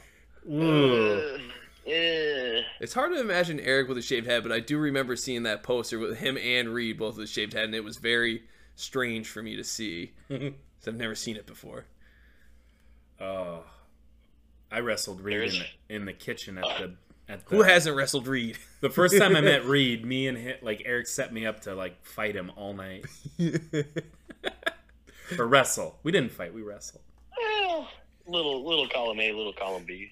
Uh, eh. It's hard to imagine Erik with a shaved head, but I do remember seeing that poster with him and Reed both with a shaved head, and it was very strange for me to see. Mm-hmm. 'Cause I've never seen it before. Oh, I wrestled Reed in the, in the kitchen at the at the, Who hasn't wrestled Reed? the first time I met Reed. Me and him, like Erik set me up to like fight him all night or wrestle. We didn't fight. We wrestled. Well, little little column A, little column B.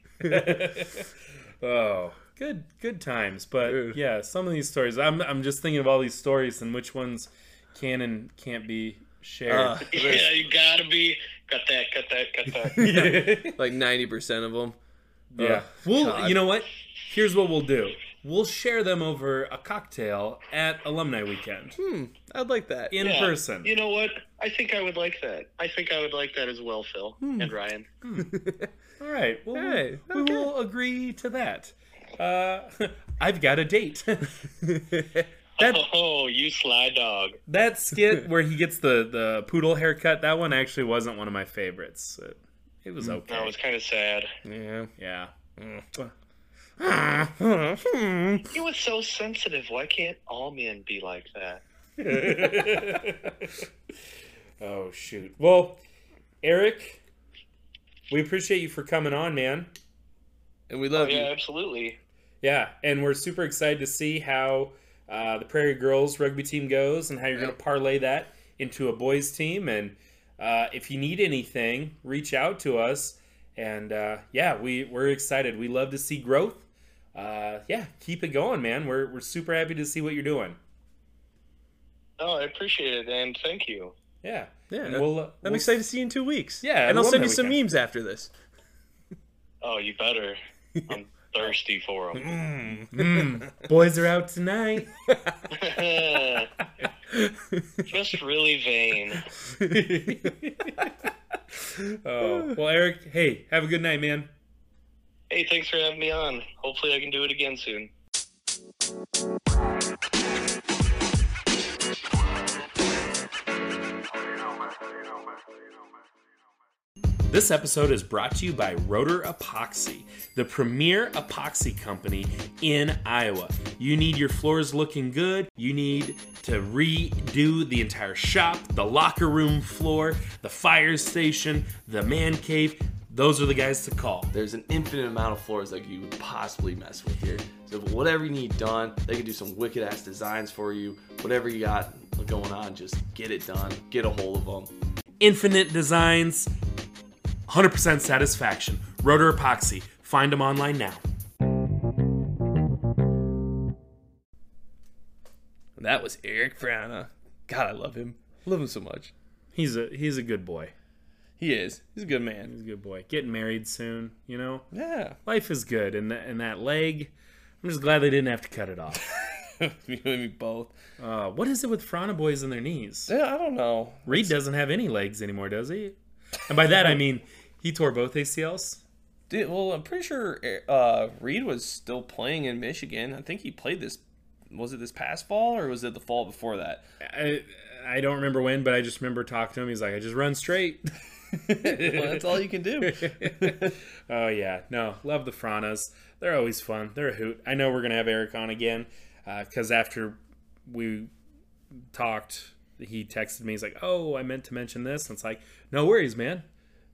Oh, good good times. But Dude. yeah, some of these stories. I'm I'm just thinking of all these stories and which ones can and can't be shared. Uh, Yeah, you gotta be. Cut that, cut that, cut that. like 90% of them. yeah. Ugh, Well, God. you know what? Here's what we'll do. We'll share them over a cocktail at alumni weekend Hmm, I'd like that. in Yeah. person. You know what? I think I would like that. I think I would like that as well, Phil and Ryan. All right. Well, Hey, we okay. will agree to that. Uh, I've got a date. That Oh, you sly dog. that skit where he gets the the poodle haircut. That one actually wasn't one of my favorites. It, it was mm. okay. That was kind of sad. Yeah. yeah. Mm. He was so sensitive. Why can't all men be like that? Oh shoot. Well, Erik, we appreciate you for coming on, man. And we Oh, love yeah, you. absolutely. Yeah, and we're super excited to see how uh, the Prairie Girls rugby team goes and how you're going to parlay that into a boys team. And uh, if you need anything, reach out to us. And uh, yeah, we we're excited. We love to see growth. Uh, yeah, keep it going, man. We're we're super happy to see what you're doing. Oh, I appreciate it, and thank you. Yeah, Yeah. And we'll, uh, I'm we'll- excited to see you in two weeks. Yeah, And I'll send you some weekend. memes after this. Oh, you better. I'm thirsty for them. Mm, boys are out tonight. Just really vain. oh well, Erik. Hey, have a good night, man. Hey, thanks for having me on. Hopefully, I can do it again soon. This episode is brought to you by Roder Epoxy, the premier epoxy company in Iowa. You need your floors looking good. You need to redo the entire shop, the locker room floor, the fire station, the man cave. those are the guys to call. There's an infinite amount of floors that you could possibly mess with here. So whatever you need done, they can do some wicked ass designs for you. Whatever you got going on, just get it done. Get a hold of them. Infinite Designs, 100% satisfaction. Roder Epoxy. Find them online now. That was Erik Frana. God, I love him. Love him so much. He's a he's a good boy. He is. He's a good man. He's a good boy. Getting married soon, you know. Yeah. Life is good, and that and that leg. I'm just glad they didn't have to cut it off. you and me both. Uh, what is it with Frana boys and their knees? Yeah, I don't know. Reed doesn't have any legs anymore, does he? And by that I mean he tore both ACLs. Dude, well, I'm pretty sure uh, Reed was still playing in Michigan. I think he played this. Was it this past fall or was it the fall before that? I I don't remember when, but I just remember talking to him. He's like, I just run straight. well, that's all you can do. oh yeah, no, love the Franas. They're always fun. They're a hoot. I know we're gonna have Erik on again because uh, after we talked, he texted me. He's like, "Oh, I meant to mention this." And it's like, no worries, man.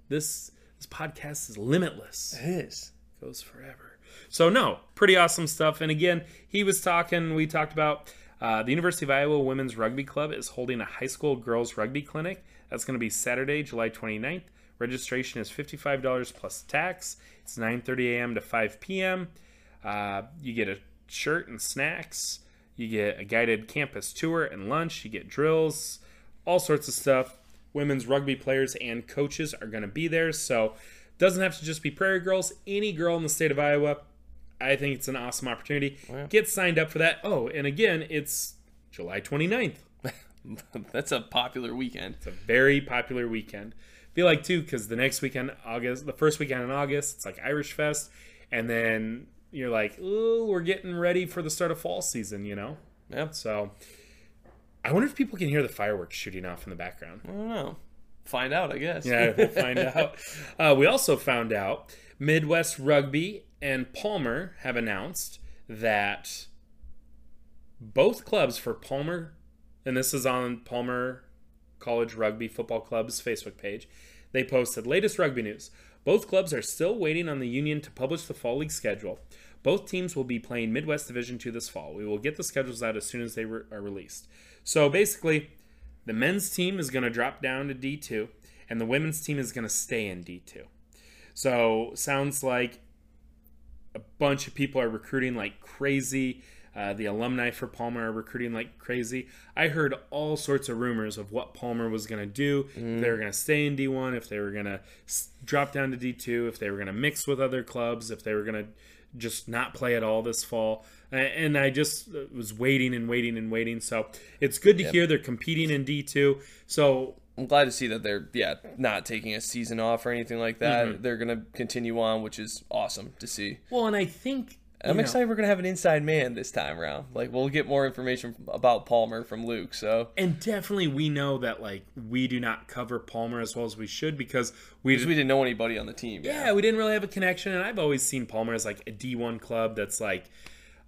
This this podcast is limitless. It is. Goes forever. So no, pretty awesome stuff. And again, he was talking. We talked about uh, the University of Iowa Women's Rugby Club is holding a high school girls rugby clinic. That's going to be Saturday, July 29th. Registration is $55 plus tax. It's 9:30 a.m. to 5 p.m. Uh, you get a shirt and snacks. You get a guided campus tour and lunch. You get drills, all sorts of stuff. Women's rugby players and coaches are going to be there. So, doesn't have to just be Prairie Girls. Any girl in the state of Iowa, I think it's an awesome opportunity. Oh, yeah. Get signed up for that. Oh, and again, it's July 29th. That's a popular weekend. It's a very popular weekend. feel like too because the next weekend, August, the first weekend in August, it's like Irish Fest, and then you're like, oh, we're getting ready for the start of fall season, you know? Yeah. So I wonder if people can hear the fireworks shooting off in the background. I don't know. Find out, I guess. Yeah, we'll find out. Uh, we also found out Midwest Rugby and Palmer have announced that both clubs for Palmer, and this is on Palmer College Rugby Football Club's Facebook page, they posted latest rugby news. Both clubs are still waiting on the union to publish the fall league schedule. Both teams will be playing Midwest Division 2 this fall. We will get the schedules out as soon as they re- are released. So basically, the men's team is going to drop down to D2, and the women's team is going to stay in D2. So sounds like a bunch of people are recruiting like crazy. Uh, the alumni for Palmer are recruiting like crazy. I heard all sorts of rumors of what Palmer was going to do. Mm. If they were going to stay in D1, if they were going to drop down to D2, if they were going to mix with other clubs, if they were going to just not play at all this fall. And I just was waiting and waiting and waiting. So it's good to Yep. hear they're competing in D2. So I'm glad to see that they're yeah not taking a season off or anything like that. Mhm. They're gonna continue on, which is awesome to see. well, and I think I'm know, excited we're gonna have an inside man this time around. Like we'll get more information about Palmer from Luke. So And definitely, we know that like we do not cover Palmer as well as we should because we because we didn't know anybody on the team. yeah we didn't really have a connection. And I've always seen Palmer as like a D1 club that's like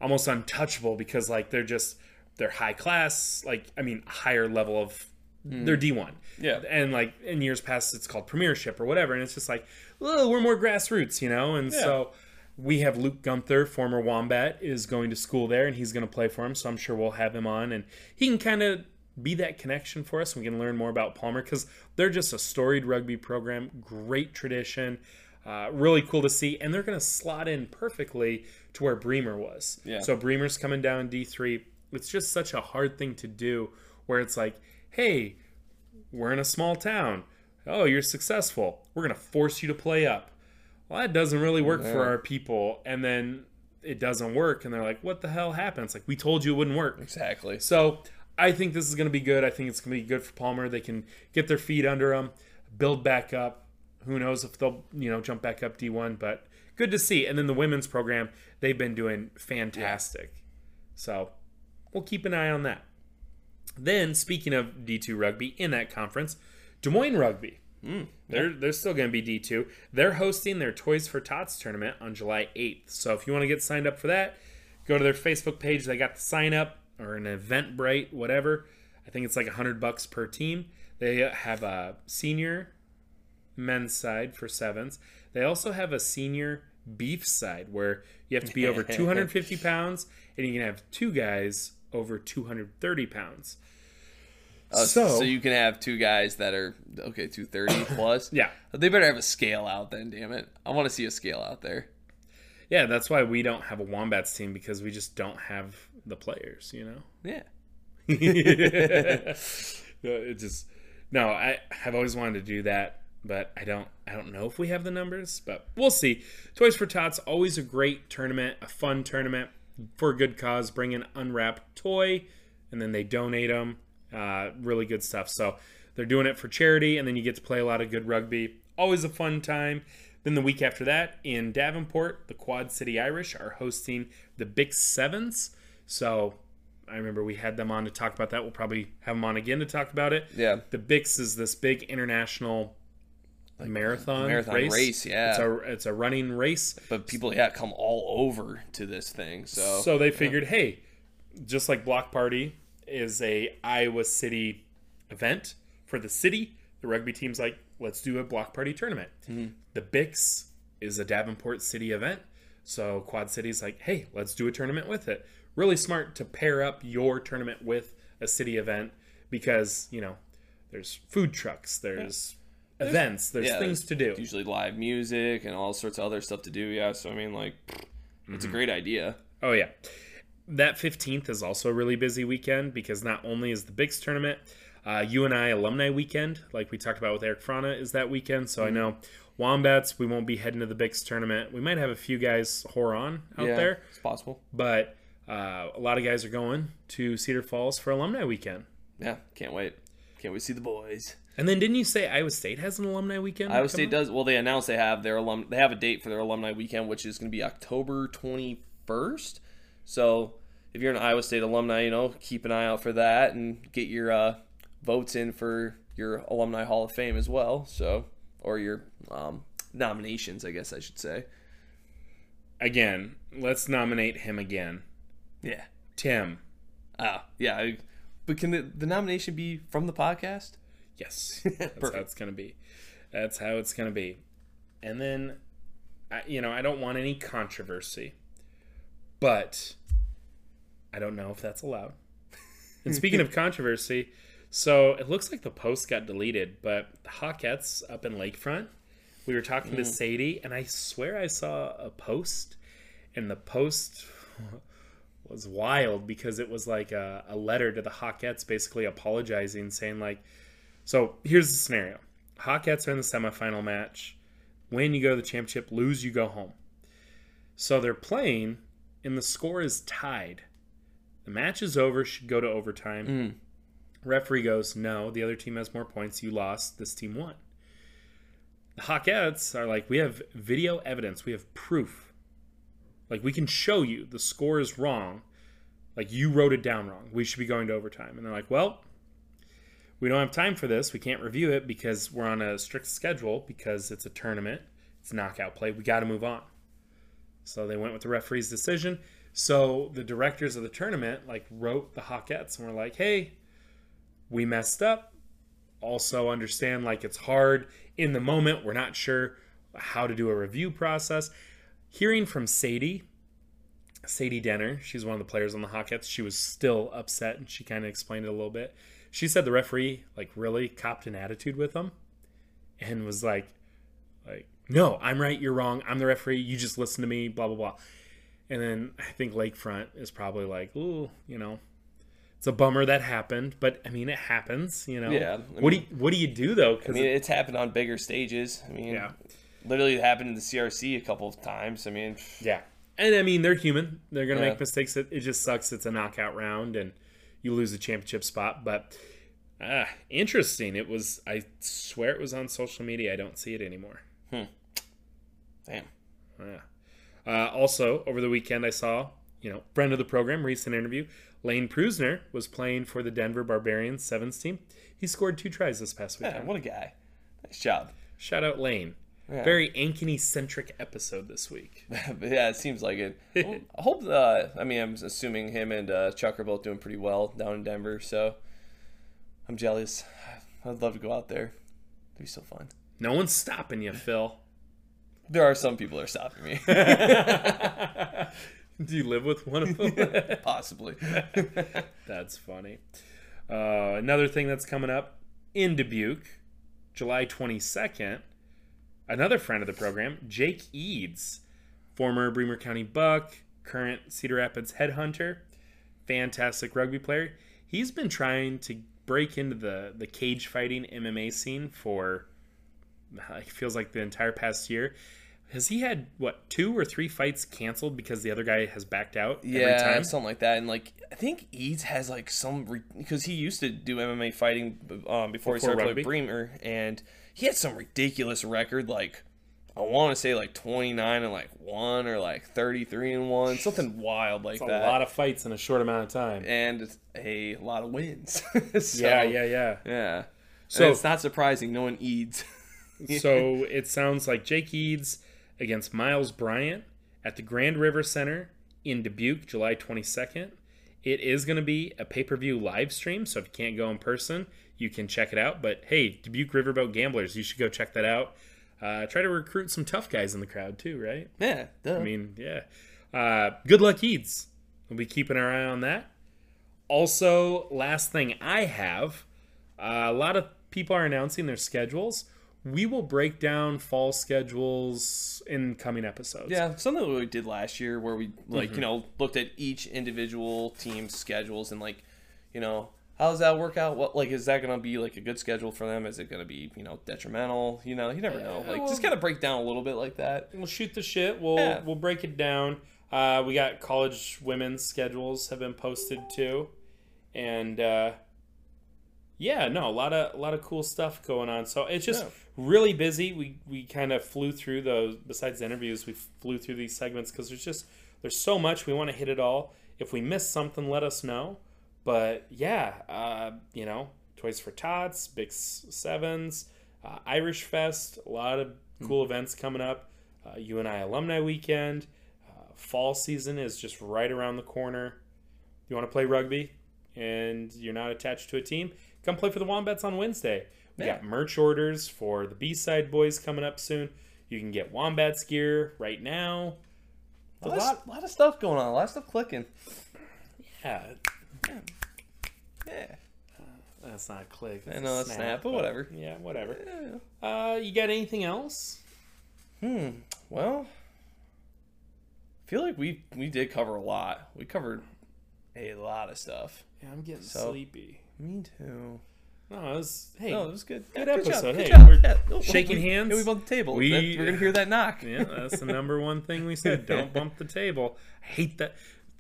almost untouchable because like they're just they're high class, like I mean higher level of Hmm. they're D1. Yeah. and like in years past it's called Premiership or whatever, and it's just like oh we're more grassroots, you know, and Yeah. so. We have Luke Gunther, former Wombat, is going to school there, and he's going to play for him. So I'm sure we'll have him on, and he can kind of be that connection for us. We can learn more about Palmer because they're just a storied rugby program, great tradition, uh, really cool to see, and they're going to slot in perfectly to where Bremer was. Yeah. So Bremer's coming down D3. It's just such a hard thing to do, where it's like, hey, we're in a small town. Oh, you're successful. We're going to force you to play up. Well, that doesn't really work for our people. And then it doesn't work. And they're like, what the hell happened? It's like, we told you it wouldn't work. exactly. So I think this is going to be good. I think it's going to be good for Palmer. They can get their feet under them, build back up. Who knows if they'll, you know, jump back up D1, but good to see. And then the women's program, they've been doing fantastic. So we'll keep an eye on that. Then, speaking of D2 rugby in that conference, Des Moines Rugby. Mm, they're they're still going to be D2. They're hosting their Toys for Tots tournament on July 8th. So if you want to get signed up for that, go to their Facebook page. They got the sign up or an Eventbrite, whatever. I think it's like 100 bucks per team. They have a senior men's side for sevens. They also have a senior beef side where you have to be over 250 pounds and you can have two guys over 230 pounds. Uh, so, so you can have two guys that are okay, two thirty plus. Yeah. they better have a scale out then. Damn it, I want to see a scale out there. yeah, that's why we don't have a Wombats team because we just don't have the players, you know? Yeah, it just no i have always wanted to do that but i don't i don't know if we have the numbers but we'll see toys for tots always a great tournament a fun tournament for a good cause bring an unwrapped toy and then they donate them uh, really good stuff so they're doing it for charity and then you get to play a lot of good rugby always a fun time then the week after that in davenport the quad city irish are hosting the Bix sevens so I remember we had them on to talk about that. We'll probably have them on again to talk about it. Yeah. The Bix is this big international marathon, marathon race. race, yeah. It's a it's a running race. but people yeah come all over to this thing. So So they figured, hey, just like Block Party is a Iowa City event for the city, the rugby team's like, let's do a Block Party tournament. Mm-hmm. The Bix is a Davenport City event. So Quad City's like, hey, let's do a tournament with it. Really smart to pair up your tournament with a city event because, you know, there's food trucks, there's events, there's yeah, things to do. Usually live music and all sorts of other stuff to do. Yeah, so I mean, like, it's a mm-hmm. great idea. Oh yeah. That 15th is also a really busy weekend because not only is the Bix tournament, uh, UNI alumni weekend, like we talked about with Erik Frana, is that weekend. So I know Wombats, we won't be heading to the Bix tournament. We might have a few guys whore on out yeah, there, it's possible. but uh, a lot of guys are going to Cedar Falls for alumni weekend. Yeah, can't wait. Can't wait to see the boys. And then didn't you say Iowa State has an alumni weekend? Iowa State up? does. Well, they announced they have their alum. They have a date for their alumni weekend, which is going to be October twenty first. So if you're an Iowa State alumni, you know, keep an eye out for that and get your uh, votes in for your alumni Hall of Fame as well. So or your um, nominations, I guess I should say. Again, let's nominate him again. Yeah. Tim. Ah, yeah. I, but can the, the nomination be from the podcast? Yes, that's how it's gonna be. That's how it's gonna be. And then, I, you know, I don't want any controversy, but I don't know if that's allowed. And speaking of controversy, so it looks like the post got deleted, but the Hawkettes up in Lakefront, we were talking to mm. Sadie, and I swear I saw a post, and the post was wild because it was like a, a letter to the Hawkettes basically apologizing, saying like, so here's the scenario: Hawkettes are in the semifinal match. Win, you go to the championship. Lose, you go home. So they're playing, and the score is tied. The match is over. Should go to overtime. Hmm. Referee goes, no. The other team has more points. You lost. This team won. The Hawkettes are like, we have video evidence. We have proof. Like we can show you the score is wrong. Like you wrote it down wrong. We should be going to overtime. And they're like, well, we don't have time for this. We can't review it because we're on a strict schedule because it's a tournament. It's knockout play. We got to move on. So they went with the referee's decision. So the directors of the tournament like wrote the Hawkettes and were like, "Hey, we messed up. Also understand like it's hard in the moment. We're not sure how to do a review process." Hearing from Sadie, Sadie Denner, she's one of the players on the Hawkettes. She was still upset and she kind of explained it a little bit. She said the referee like really copped an attitude with them and was like like no, I'm right, you're wrong. I'm the referee. You just listen to me, blah blah blah. And then I think Lakefront is probably like, ooh, you know, it's a bummer that happened, but I mean, it happens, you know. Yeah, I what do you, what do you do though? I mean, it's happened on bigger stages. I mean, Yeah. literally it happened in the CRC a couple of times. I mean, yeah, and I mean they're human. They're gonna Yeah. make mistakes. It, it just sucks. It's a knockout round, and you lose a championship spot. But ah, interesting. It was. I swear it was on social media. I don't see it anymore. Damn. Yeah. Uh, also, over the weekend, I saw, you know, friend of the program, recent interview, Lane Pruisner was playing for the Denver Barbarians sevens team. He scored two tries this past Yeah, weekend. what a guy. Nice job. Shout out Lane. Yeah. Very Ankeny centric episode this week. Yeah, it seems like it. Well, I hope. Uh, I mean, I'm assuming him and uh, Chuck are both doing pretty well down in Denver. So I'm jealous. I'd love to go out there. It'd be so fun. No one's stopping you, Phil. There are some people that are stopping me. Do you live with one of them? Possibly. that's funny. Uh, another thing that's coming up in Dubuque, July 22nd, another friend of the program, Jake Eades, former Bremer County Buck, current Cedar Rapids headhunter, fantastic rugby player. He's been trying to break into the, the cage fighting MMA scene for it feels like the entire past year. Has he had what two or three fights canceled because the other guy has backed out every Yeah, time? something like that. And like, I think Eades has like some re- because he used to do MMA fighting um, before, he started rugby. playing Bremer, and he had some ridiculous record. Like, I want to say like twenty nine and like one or like thirty three and one, something wild like a that. lot of fights in a short amount of time. and a lot of wins. So, yeah, yeah, yeah. yeah. So- So it's not surprising knowing Eades. so it sounds like Jake Eades against Miles Bryant at the Grand River Center in Dubuque, July 22nd. It is going to be a pay per view live stream, so if you can't go in person, you can check it out. But hey, Dubuque Riverboat Gamblers, you should go check that out. Uh, try to recruit some tough guys in the crowd too, right? yeah, duh. I mean, yeah. Uh, good luck, Eades. We'll be keeping our eye on that. Also, last thing I have, uh, a lot of people are announcing their schedules. We will break down fall schedules in coming episodes. Yeah, something that we did last year where we like Mhm. you know looked at each individual team's schedules and like you know how does that work out? What like is that going to be like a good schedule for them? Is it going to be you know detrimental? You know, you never know. Like just kind of break down a little bit like that. We'll shoot the shit. We'll Yeah. we'll break it down. Uh, we got college women's schedules have been posted too, and uh, yeah, no, a lot of a lot of cool stuff going on. So it's just Yeah. really busy. We we kind of flew through those. Besides the interviews, we flew through these segments because there's just there's so much. We want to hit it all. If we miss something, let us know. But yeah, uh, you know, Toys for Tots, Bix Sevens, uh, Irish Fest, a lot of cool events coming up. Uh, UNI Alumni Weekend, uh, fall season is just right around the corner. You want to play rugby and you're not attached to a team? Come play for the Wombats on Wednesday. We Yeah. got merch orders for the B-Side Bois coming up soon. You can get Wombats gear right now. A lot, lot of stuff going on. A lot of stuff clicking. Yeah, Yeah. that's not a click. I know, a it's snap, but whatever. Yeah, whatever. Uh, you got anything else? Hmm. Well, I feel like we we did cover a lot. We covered a lot of stuff. Yeah, I'm getting So- sleepy. Me too. No, it was hey, No, it was good. Good Yeah, good job, episode. good hey, job. we're Yeah, shaking we- hands. yeah, we bumped the table. We, That- we're gonna hear that knock. Yeah, that's the number one thing we said. Don't bump the table. I hate that.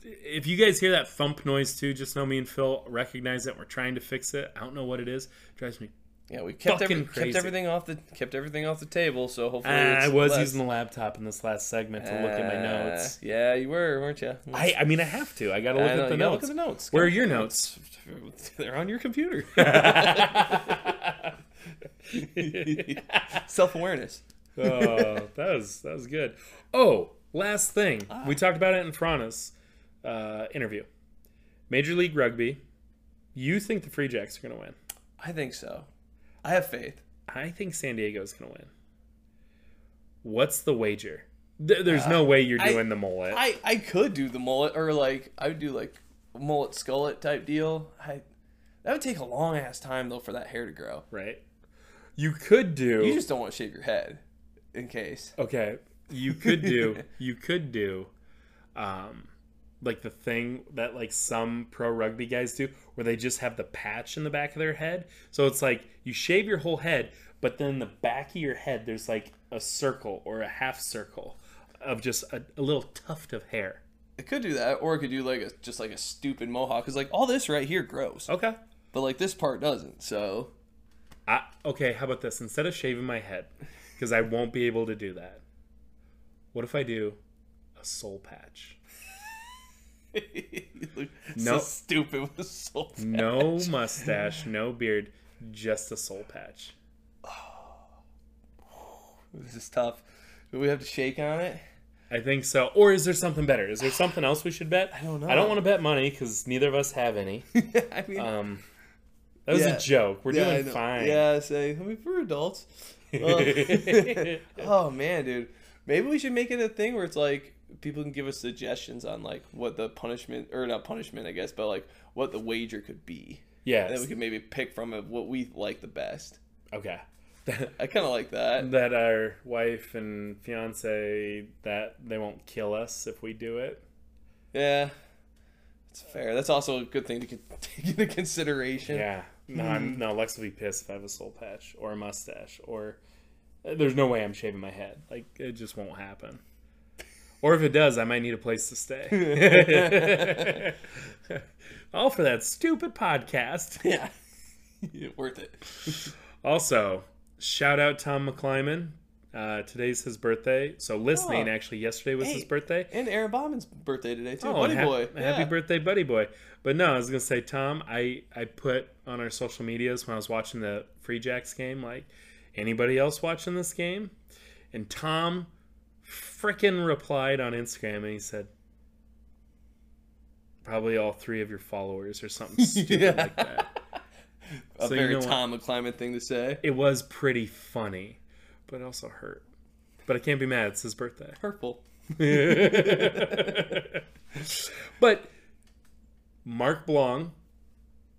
If you guys hear that thump noise too, just know me and Phil recognize it. We're trying to fix it. I don't know what it is. drives me. Yeah, we kept every, kept everything off the kept everything off the table. So hopefully, Ah, I was less. using the laptop in this last segment to look at my Uh, notes. Yeah, you were, weren't you? I, I mean, I have to. I got to look at the notes. Look at the notes. Where are your notes? They're on your computer. Self awareness. oh, that was that was good. Oh, last thing Ah. we talked about it in Frana's uh, interview. Major League Rugby. You think the Free Jacks are going to win? I think so. I have faith. I think San Diego is going to win. What's the wager? Th- There's no way you're Uh, I- doing the mullet. I I could do the mullet or like I would do like mullet skullet type deal. I that would take a long ass time though for that hair to grow. right? You could do. You just don't want to shave your head in case. okay. You could do. you could do. Um, like the thing that like some pro rugby guys do, where they just have the patch in the back of their head. So it's like you shave your whole head, but then the back of your head there's like a circle or a half circle of just a, a little tuft of hair. I could do that, or I could do like a just like a stupid mohawk, because like all this right here grows, Okay. but like this part doesn't. So I, okay, how about this? Instead of shaving my head, because I won't be able to do that, what if I do a soul patch? No. so stupid with a soul. patch. No mustache, no beard, just a soul patch. This is tough. Do we have to shake on it? I think so. Or is there something better? Is there something else we should bet? I don't know. I don't want to bet money because neither of us have any. I mean, Um, that was Yeah. a joke. We're yeah, doing fine. Yeah, say I mean for adults. Well- oh man, dude. Maybe we should make it a thing where it's like people can give us suggestions on like what the punishment or not punishment, I guess, but like what the wager could be. Yeah, And then we can maybe pick from it what we like the best. Okay. I kind of like that. that our wife and fiance that they won't kill us if we do it. Yeah, it's fair. That's also a good thing to take into consideration. Yeah. No, I'm, no, Lex will be pissed if I have a soul patch or a mustache or uh, there's no way I'm shaving my head. Like it just won't happen. Or if it does, I might need a place to stay. All for that stupid podcast. Yeah. Worth it. Also, shout out Tom McClyman. Uh, today's his birthday. So listening, Oh. actually, yesterday was Hey, his birthday. And Aaron Bauman's birthday today too. Oh, Buddy hap- boy. Happy Yeah. birthday, buddy boy. But no, I was gonna say, Tom, I I put on our social medias when I was watching the Free Jacks game, like anybody else watching this game, and Tom frickin' replied on Instagram and he said, probably all three of your followers or something stupid Yeah. like that. A So you very know what? Tom thing to say. It was pretty funny, but it also hurt. But I can't be mad. It's his birthday. Hurtful. but Mark Blong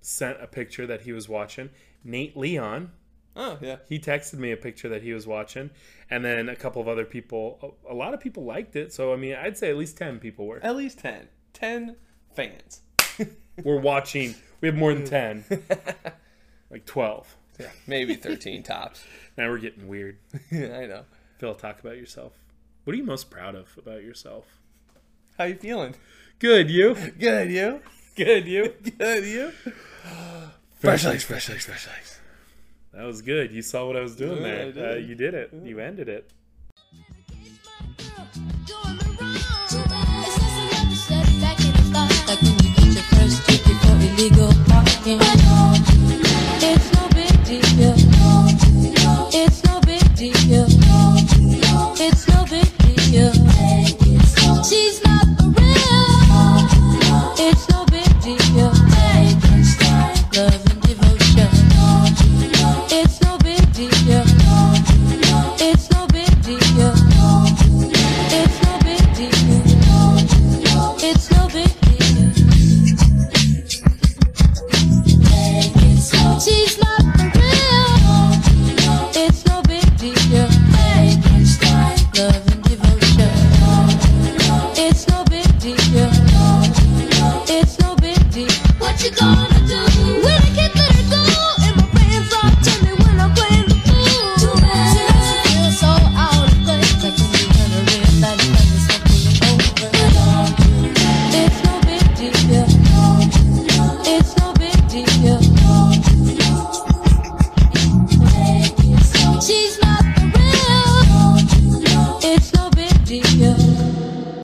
sent a picture that he was watching. Nate Leon, Oh yeah. he texted me a picture that he was watching, and then a couple of other people. A lot of people liked it, so I mean, I'd say at least ten people were. At least 10. 10 fans. We're watching. We have more than ten, like twelve. Yeah. Maybe 13 tops. Now we're getting weird. Yeah, I know. Phil, talk about yourself. What are you most proud of about yourself? How you feeling? Good, you. Good, you? Good, you. Good, you? Fresh legs, fresh legs, fresh legs. That was good. You saw what I was doing yeah, there. Uh, did. Uh, you did it. Yeah. You ended it.